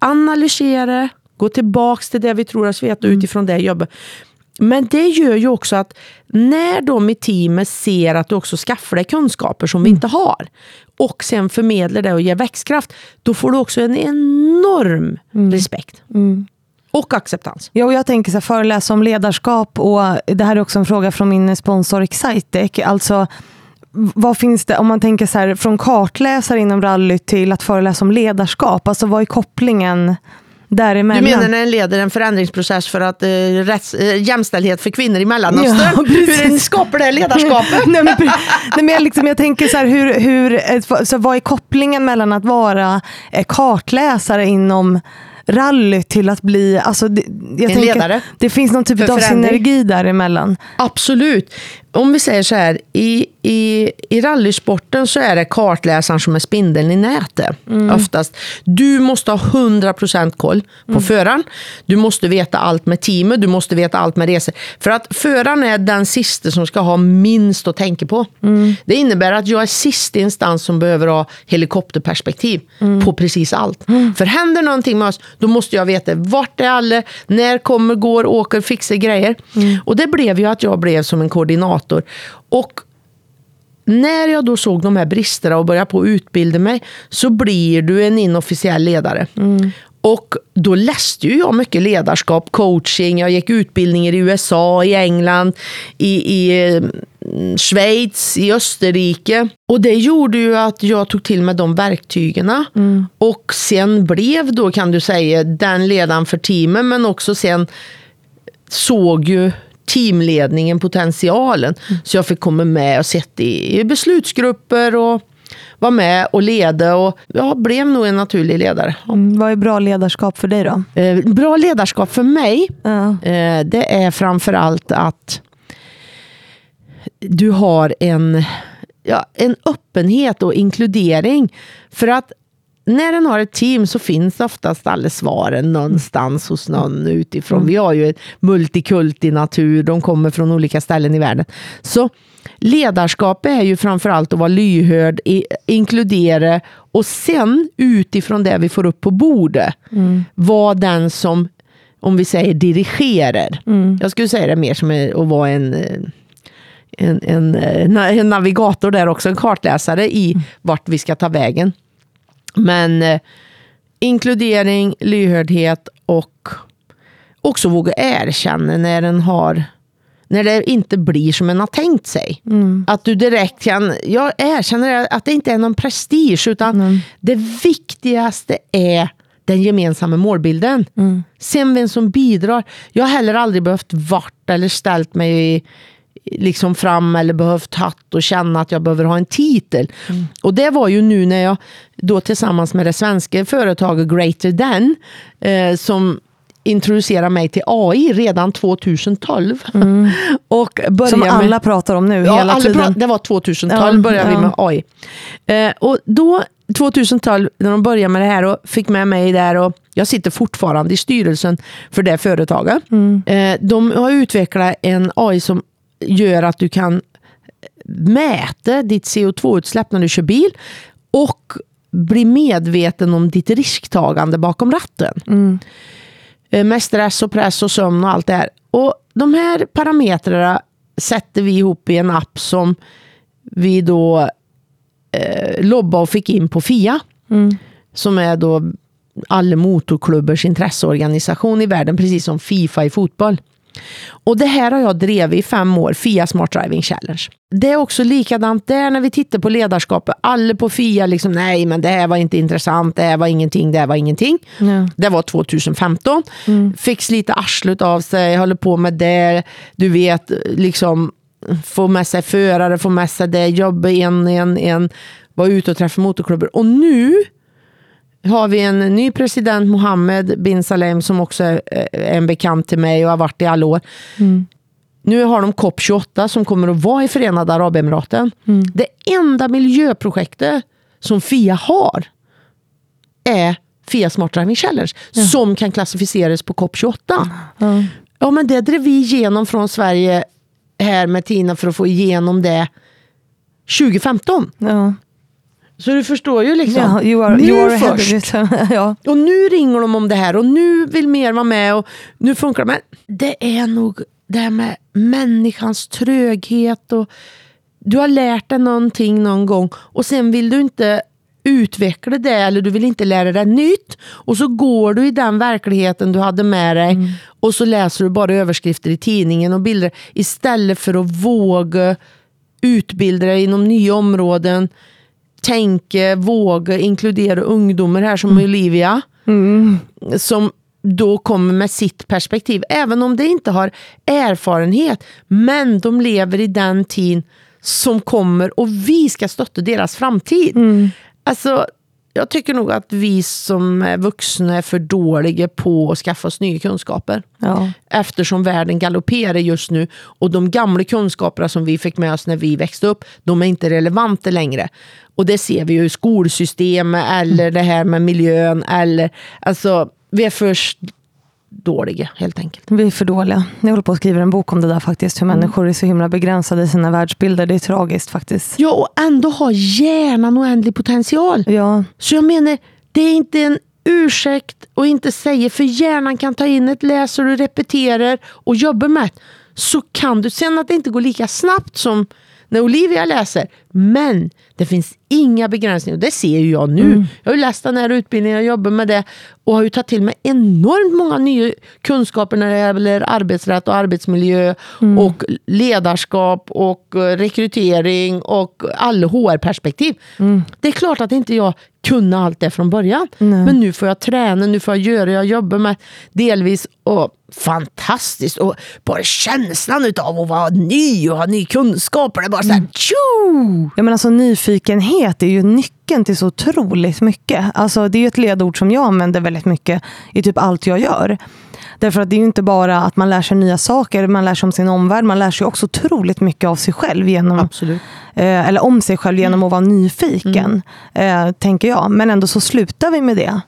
analysera, gå tillbaks till det vi tror oss veta Mm. utifrån det jobbet. Men det gör ju också att när de i teamet ser att du också skaffar dig kunskaper som vi Mm. inte har och sen förmedlar det och ger växtkraft, då får du också en enorm Mm. respekt. Och acceptans. Ja, och jag tänker så här, föreläsa om ledarskap och det här är också en fråga från min sponsor Excitec. Alltså, vad finns det, om man tänker så här, från kartläsare inom rally till att föreläsa om ledarskap, alltså vad är kopplingen Du däremellan? menar när en leder en förändringsprocess för att eh, rätts, eh, jämställdhet för kvinnor i Mellanöstern? Ja, precis. Hur skapar det ledarskapet? Nej, men, nej, men jag, liksom, jag tänker så här, hur, hur, eh, så vad är kopplingen mellan att vara eh, kartläsare inom rally till att bli, alltså, det, jag En ledare. Det finns någon typ av förändring. synergi däremellan. Absolut. Om vi säger så här, i, i, i rallysporten så är det kartläsaren som är spindeln i nätet. Oftast. Du måste ha 100% koll på föraren. Du måste veta allt med teamet, du måste veta allt med resor. För att föraren är den sista som ska ha minst att tänka på. Det innebär att jag är sista instans som behöver ha helikopterperspektiv på precis allt. För händer någonting med oss, Då måste jag veta vart är alla, när kommer, går, åker, fixar grejer. Och det blev ju att jag blev som en koordinator. Och när jag då såg de här bristerna och började på att utbilda mig så blir du en inofficiell ledare. Och då läste ju jag mycket ledarskap, coaching, jag gick utbildningar i USA, i England, i, i Schweiz, i Österrike. Och det gjorde ju att jag tog till mig de verktygen. Och sen blev då kan du säga den ledaren för teamen men också sen såg ju teamledningen potentialen. Så jag fick komma med och sitta i beslutsgrupper och vara med och leda och jag blev nog en naturlig ledare. Mm, vad är bra ledarskap för dig då? Eh, bra ledarskap för mig, Ja. eh, det är framför allt att du har en, ja, en öppenhet och inkludering. För att när den har ett team så finns oftast alla svaren någonstans hos någon utifrån. Vi har ju ett multikulti natur, de kommer från olika ställen i världen. Så ledarskap är ju framförallt att vara lyhörd, i, inkludera och sen utifrån det vi får upp på bordet, vara den som, om vi säger dirigerar. Jag skulle säga det mer som att vara en eh, en, en, eh, en navigator där också, en kartläsare i vart vi ska ta vägen. Men eh, inkludering, lyhördhet och också våga erkänna när den har när det inte blir som en har tänkt sig. Att du direkt kan, jag erkänner att det inte är någon prestige utan det viktigaste är den gemensamma målbilden. Sen vem som bidrar. Jag har heller aldrig behövt vart eller ställt mig i, liksom fram eller behövt hatt och känna att jag behöver ha en titel. Och det var ju nu när jag då tillsammans med det svenska företaget Greater Than eh, som introducerade mig till AI redan 2012. och började Som med- alla pratar om nu Ja, hela tiden. pra- det var 2012 Ja, började vi ja. med AI. Eh, och då, 2012, när de började med det här och fick med mig där och jag sitter fortfarande i styrelsen för det företaget. Mm. Eh, de har utvecklat en AI som gör att du kan mäta ditt CO2-utsläpp när du kör bil och bli medveten om ditt risktagande bakom ratten. Eh, Med stress och press och sömn och allt det här. Och de här parametrarna sätter vi ihop i en app som vi då eh, lobbade och fick in på FIA. Som är då alla motorklubbers intresseorganisation i världen, precis som Fifa i fotboll. Och det här har jag drivit i fem år, FIA Smart Driving Challenge. Det är också likadant där när vi tittar på ledarskapet. Alla på FIA liksom, nej men det här var inte intressant, det här var ingenting, det här var ingenting. Ja. Det var 2015. Fick slita arslet av sig, håller på med det. Du vet, liksom få med sig förare, få med sig det, jobba en, en, en, vara ute och träffa motorklubbar. Och nu har vi en ny president, Mohammed bin Salem, som också är är en bekant till mig och har varit i alla år. Nu har de COP28 som kommer att vara i Förenade Arabemiraten. Det enda miljöprojektet som FIA har är FIA Smart Driving Challenge som kan klassificeras på COP28. Ja. Ja, men det drev vi igenom från Sverige här med Tina för att få igenom det 2015. Ja. Så du förstår ju liksom. Ja, you are, nu you are först. ja. Och nu ringer de om det här och nu vill mer vara med och nu funkar det. Men det är nog det här med människans tröghet och du har lärt dig någonting någon gång och sen vill du inte utveckla det eller du vill inte lära dig nytt och så går du i den verkligheten du hade med dig och så läser du bara överskrifter i tidningen och bilder istället för att våga utbilda dig inom nya områden tänka, våga inkludera ungdomar här som Olivia. Som då kommer med sitt perspektiv. Även om de inte har erfarenhet. Men de lever i den tid som kommer och vi ska stötta deras framtid. Alltså, jag tycker nog att vi som är vuxna är för dåliga på att skaffa oss nya kunskaper. Ja. Eftersom världen galopperar just nu och de gamla kunskaperna som vi fick med oss när vi växte upp, de är inte relevanta längre. Och det ser vi ju i skolsystemet eller det här med miljön. Eller, alltså, vi är för dåliga helt enkelt. Vi är för dåliga. Jag håller på att skriva en bok om det där faktiskt. Hur människor är så himla begränsade i sina världsbilder. Det är tragiskt faktiskt. Ja, och ändå har hjärnan oändlig potential. Ja, Så jag menar, det är inte en ursäkt och inte säger, för hjärnan kan ta in ett läser du repeterar och jobbar med så kan du, sen att det inte går lika snabbt som när Olivia läser, men det finns inga begränsningar. Det ser ju jag nu. Mm. Jag har ju läst den här utbildningen, jag jobbar med det och har ju tagit till mig enormt många nya kunskaper när det gäller arbetsrätt och arbetsmiljö mm. och ledarskap och eh, rekrytering och alla HR-perspektiv. Mm. Det är klart att inte jag kunde allt det från början. Nej. Men nu får jag träna, nu får jag göra, jag jobbar med delvis och fantastiskt. Och bara känslan av att vara ny och ha ny kunskap. Det är bara så här, mm. tjo! Ja, men alltså, nyfikenhet är ju nyckeln till så otroligt mycket. Alltså, det är ju ett ledord som jag använder väldigt mycket i typ allt jag gör. Därför att det är ju inte bara att man lär sig nya saker, man lär sig om sin omvärld, man lär sig också otroligt mycket av sig själv genom, Absolut. Eh, eller om sig själv genom mm. att vara nyfiken, mm. eh, tänker jag. Men ändå så slutar vi med det.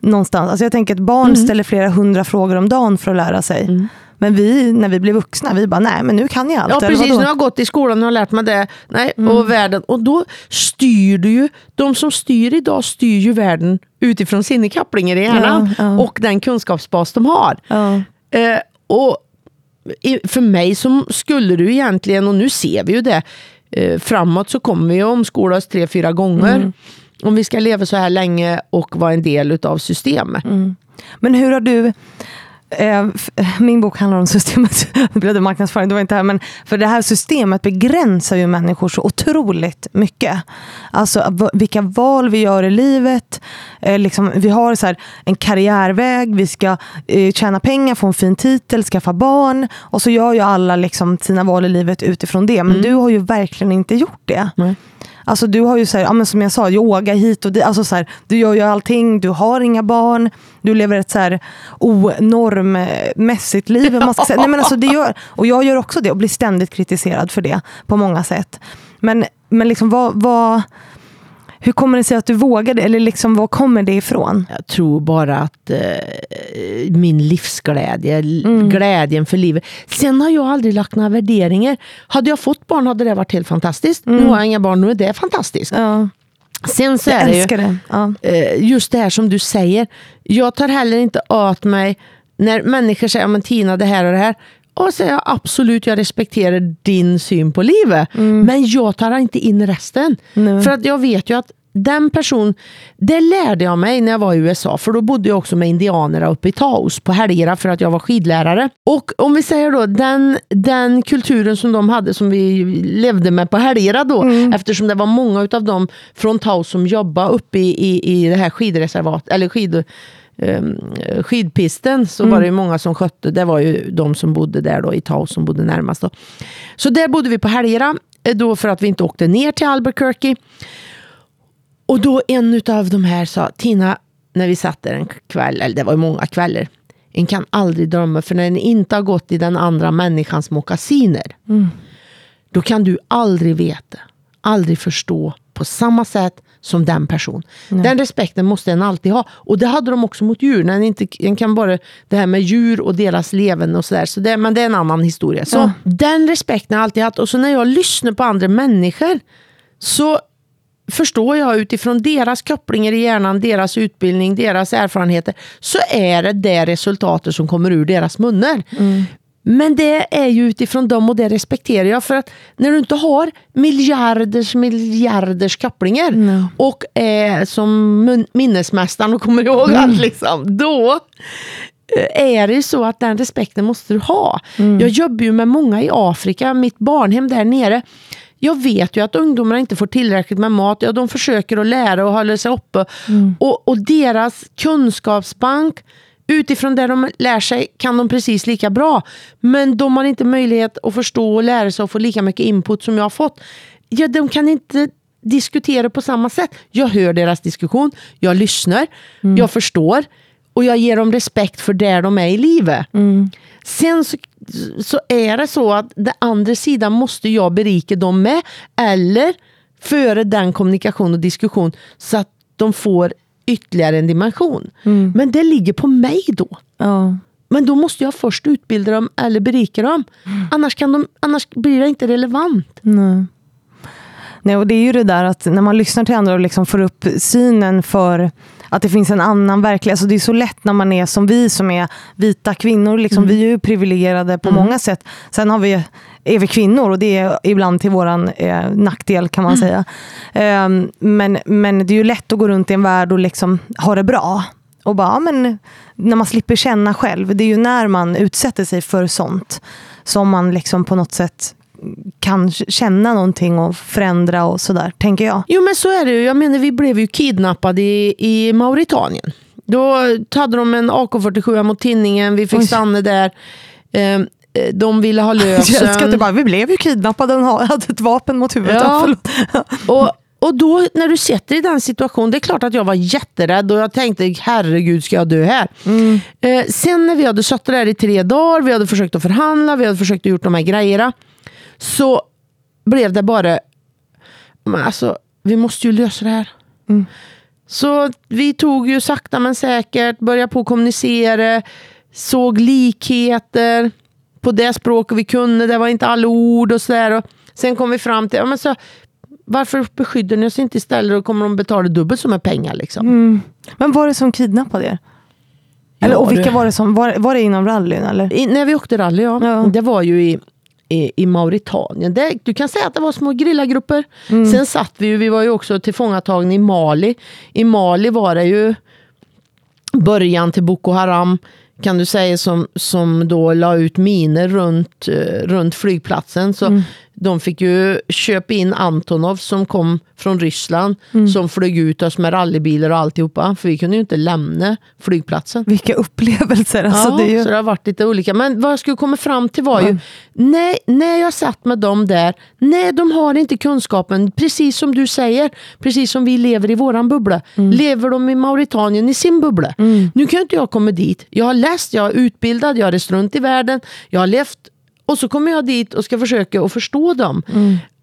Någonstans. Alltså jag tänker att barn mm. ställer flera hundra frågor om dagen för att lära sig. Men vi, när vi blev vuxna, vi bara, nej men nu kan jag allt. Ja precis, nu har jag gått i skolan och har lärt mig det. Nej, mm. och världen. Och då styr du ju, de som styr idag styr ju världen utifrån sina kopplingar i hjärnan. Ja, ja. Och den kunskapsbas de har. Ja. Eh, och för mig så skulle du egentligen, och nu ser vi ju det, eh, framåt så kommer vi att omskolas tre, fyra gånger. Mm. Om vi ska leva så här länge och vara en del av systemet. Mm. Men hur har du min bok handlar om systemet, det blev marknadsföring, det var inte här, men för det här systemet begränsar ju människor så otroligt mycket. Alltså vilka val vi gör i livet, eh, liksom, vi har så här, en karriärväg, vi ska eh, tjäna pengar, få en fin titel, skaffa barn och så gör ju alla liksom, sina val i livet utifrån det. Men mm. du har ju verkligen inte gjort det. Mm. Alltså du har ju så här, ja, men som jag sa, yoga hit och dit. Alltså så här, du gör ju allting, du har inga barn, du lever ett så här onormmässigt liv. Man ska säga. Nej, men alltså, det gör, och jag gör också det och blir ständigt kritiserad för det på många sätt. Men, men liksom vad, vad hur kommer det sig att du vågade? Eller liksom, var kommer det ifrån? Jag tror bara att eh, min livsglädje, mm. glädjen för livet. Sen har jag aldrig lagt några värderingar. Hade jag fått barn hade det varit helt fantastiskt. Mm. Nu har jag inga barn, nu är det fantastiskt. Ja. Sen så jag är det, ju, det. Ja. Eh, just det här som du säger. Jag tar heller inte åt mig när människor säger men Tina det här och det här. Och säger jag absolut, jag respekterar din syn på livet. Mm. Men jag tar inte in resten. Nej. För att jag vet ju att den person, det lärde jag mig när jag var i USA, för då bodde jag också med indianerna uppe i Taos på helgerna för att jag var skidlärare. Och om vi säger då, den, den kulturen som de hade som vi levde med på helgerna då, mm. eftersom det var många av dem från Taos som jobbade uppe i, i, i det här skidreservat, eller skid skidpisten så mm. var det ju många som skötte. Det var ju de som bodde där då i Taos som bodde närmast. Då. Så där bodde vi på helgerna eh, då för att vi inte åkte ner till Albuquerque. Och då en av de här sa, Tina, när vi satt där en kväll, eller det var många kvällar, en kan aldrig drömma, för när en inte har gått i den andra människans mockasiner, mm. då kan du aldrig veta, aldrig förstå på samma sätt som den person. Nej. Den respekten måste en alltid ha. Och det hade de också mot djur. En, inte, en kan bara det här med djur och deras leven och sådär. Så det, men det är en annan historia. Så ja. Den respekten har jag alltid haft. Och så när jag lyssnar på andra människor så förstår jag utifrån deras kopplingar i hjärnan, deras utbildning, deras erfarenheter, så är det det resultatet som kommer ur deras munnar. Mm. Men det är ju utifrån dem och det respekterar jag. För att när du inte har miljarders miljarders kopplingar mm. och är som minnesmästaren och kommer ihåg mm. allt, liksom, då eh, är det ju så att den respekten måste du ha. Mm. Jag jobbar ju med många i Afrika, mitt barnhem där nere. Jag vet ju att ungdomar inte får tillräckligt med mat. Ja, de försöker att lära och hålla sig uppe. Mm. Och, och deras kunskapsbank utifrån det de lär sig kan de precis lika bra. Men de har inte möjlighet att förstå och lära sig och få lika mycket input som jag har fått. Ja, de kan inte diskutera på samma sätt. Jag hör deras diskussion, jag lyssnar, mm. jag förstår och jag ger dem respekt för där de är i livet. Mm. Sen så, så, är det så att den andra sidan måste jag berika dem med eller föra den kommunikation och diskussion så att de får ytterligare en dimension. Mm. Men det ligger på mig då. Ja. Men då måste jag först utbilda dem eller berika dem. Mm. Annars, kan de, annars blir det inte relevant. Nej. Nej, och det är ju det där att när man lyssnar till andra och liksom får upp synen för att det finns en annan verklighet. Alltså det är så lätt när man är som vi som är vita kvinnor. Liksom, Vi är ju privilegierade på många sätt. Sen har vi, är vi kvinnor och det är ibland till våran eh, nackdel kan man säga. Ehm, men, men det är ju lätt att gå runt i en värld och liksom ha det bra. Och bara, ja, men när man slipper känna själv. Det är ju när man utsätter sig för sånt som man liksom på något sätt kan känna någonting och förändra och sådär, tänker jag. Jo men så är det ju. Jag menar vi blev ju kidnappade i, i Mauritanien. Då hade de en AK47 mot tinningen, vi fick Oj. stanna där. Eh, de ville ha Jag älskar lösen. bara, vi blev ju kidnappade och hade ett vapen mot huvudet. Ja. Och, och då när du sätter i den situationen, det är klart att jag var jätterädd och jag tänkte herregud ska jag dö här? Eh, sen när vi hade suttit där i tre dagar, vi hade försökt att förhandla, vi hade försökt att gjort de här grejerna. Så blev det bara, men alltså vi måste ju lösa det här. Så vi tog ju sakta men säkert, började på att kommunicera, såg likheter på det språket vi kunde, det var inte alla ord och sådär. Sen kom vi fram till, ja, men så, varför beskyddar ni oss inte istället och kommer de betala dubbelt så med pengar? Liksom? Men var det som kidnappade er? Eller, Ja, och vilka det- var det som, var, var det inom rallyn eller? I, när vi åkte rally, ja. Ja. Det var ju i, i, i Mauritanien. Det, du kan säga att det var små grillagrupper. Sen satt vi ju, vi var ju också tillfångatagna i Mali. I Mali var det ju början till Boko Haram kan du säga som, som då la ut miner runt, eh, runt flygplatsen. Så De fick ju köpa in Antonov som kom från Ryssland som flög ut oss med rallybilar och alltihopa. För vi kunde ju inte lämna flygplatsen. Vilka upplevelser. Alltså, ja, det ju... så det har varit lite olika. Men vad jag skulle komma fram till var ju, nej, när jag satt med dem där, nej de har inte kunskapen, precis som du säger, precis som vi lever i våran bubbla. Lever de i Mauritanien i sin bubbla? Nu kan inte jag komma dit. Jag har läst, jag är utbildad, jag har rest runt i världen, jag har levt och så kommer jag dit och ska försöka att förstå dem.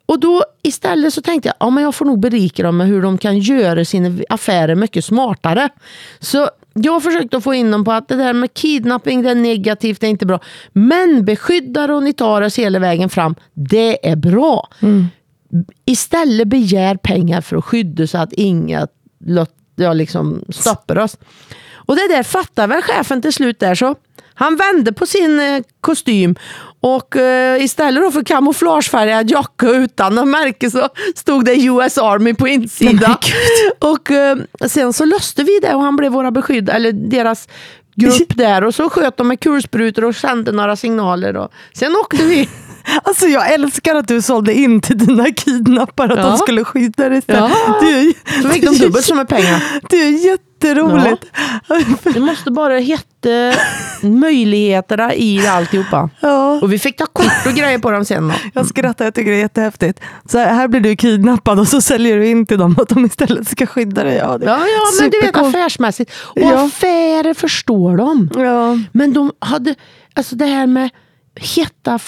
Och då istället så tänkte jag, ja men jag får nog berika dem med hur de kan göra sina affärer mycket smartare. Så jag försökte få in dem på att det där med kidnapping, det är negativt, det är inte bra. Men beskyddar och ni tar oss hela vägen fram, det är bra. Istället begär pengar för att skydda så att inga ja, liksom stoppar oss. Och det där fattar väl chefen till slut där så. Han vände på sin eh, kostym och eh, istället då för kamouflagefärgad jacka utan något märke så stod det US Army på insidan. och eh, sen så löste vi det och han blev våra beskydd, eller deras grupp där och så sköt de med kulsprutor och sände några signaler. Och sen åkte vi. Alltså jag älskar att du sålde in till dina kidnappare att Ja. de skulle skydda dig. Ja. Det är, Så fick de dubbelt så med pengar. Det är jätteroligt. Det måste bara heta möjligheterna i alltihopa. Ja. Och vi fick ta kort och grejer på dem sen. Då. Jag skrattar, jag tycker det är jättehäftigt. Så här, blir du kidnappad och så säljer du in till dem att de istället ska skydda dig. Ja, Ja, ja men du vet affärsmässigt. Och Ja. affärer förstår de. Ja. Men de hade, alltså det här med heta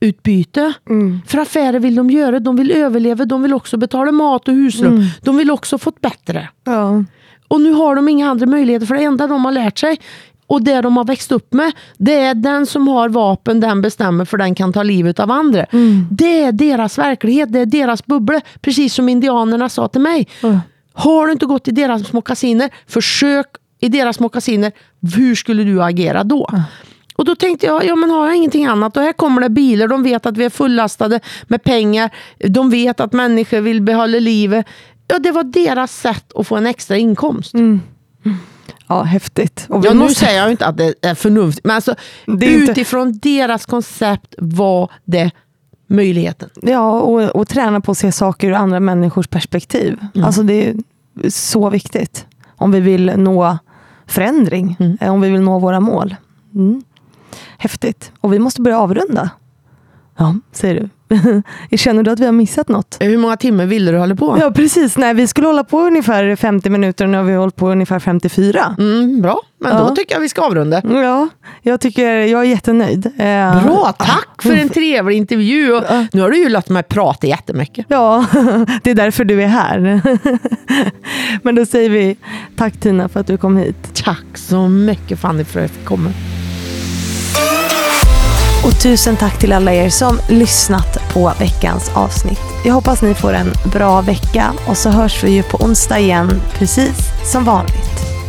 affärsutbyte. Mm. För affärer vill de göra, de vill överleva, de vill också betala mat och husrum. Mm. De vill också få det bättre. Ja. Och nu har de inga andra möjligheter för det enda de har lärt sig och det de har växt upp med, det är den som har vapen, den bestämmer för den kan ta livet av andra. Det är deras verklighet, det är deras bubbla. Precis som indianerna sa till mig. Har du inte gått i deras mockasiner, försök i deras mockasiner. Hur skulle du agera då? Och då tänkte jag, ja men har jag ingenting annat och här kommer det bilar, de vet att vi är fullastade med pengar, de vet att människor vill behålla livet. Ja, det var deras sätt att få en extra inkomst. ja, häftigt. Ja, nu måste- säger jag inte att det är förnuftigt, men alltså, är inte- utifrån deras koncept var det möjligheten. Ja, och, och träna på att se saker ur andra människors perspektiv. Alltså det är så viktigt. Om vi vill nå förändring, eh, om vi vill nå våra mål. Mm. Häftigt. Och vi måste börja avrunda. Ja, säger du. Känner du att vi har missat något? Hur många timmar ville du hålla på? Ja, precis. Nej, vi skulle hålla på ungefär 50 minuter och nu har vi hållit på ungefär 54. Mm, bra, men Ja. då tycker jag vi ska avrunda. Ja, jag tycker jag är jättenöjd. Eh, Bra, tack för en trevlig intervju. Och nu har du ju låtit mig prata jättemycket. Ja, det är därför du är här. Men då säger vi tack Tina för att du kom hit. Tack så mycket Fanny för att jag fick komma. Och tusen tack till alla er som lyssnat på veckans avsnitt. Jag hoppas ni får en bra vecka och så hörs vi ju på onsdag igen, precis som vanligt.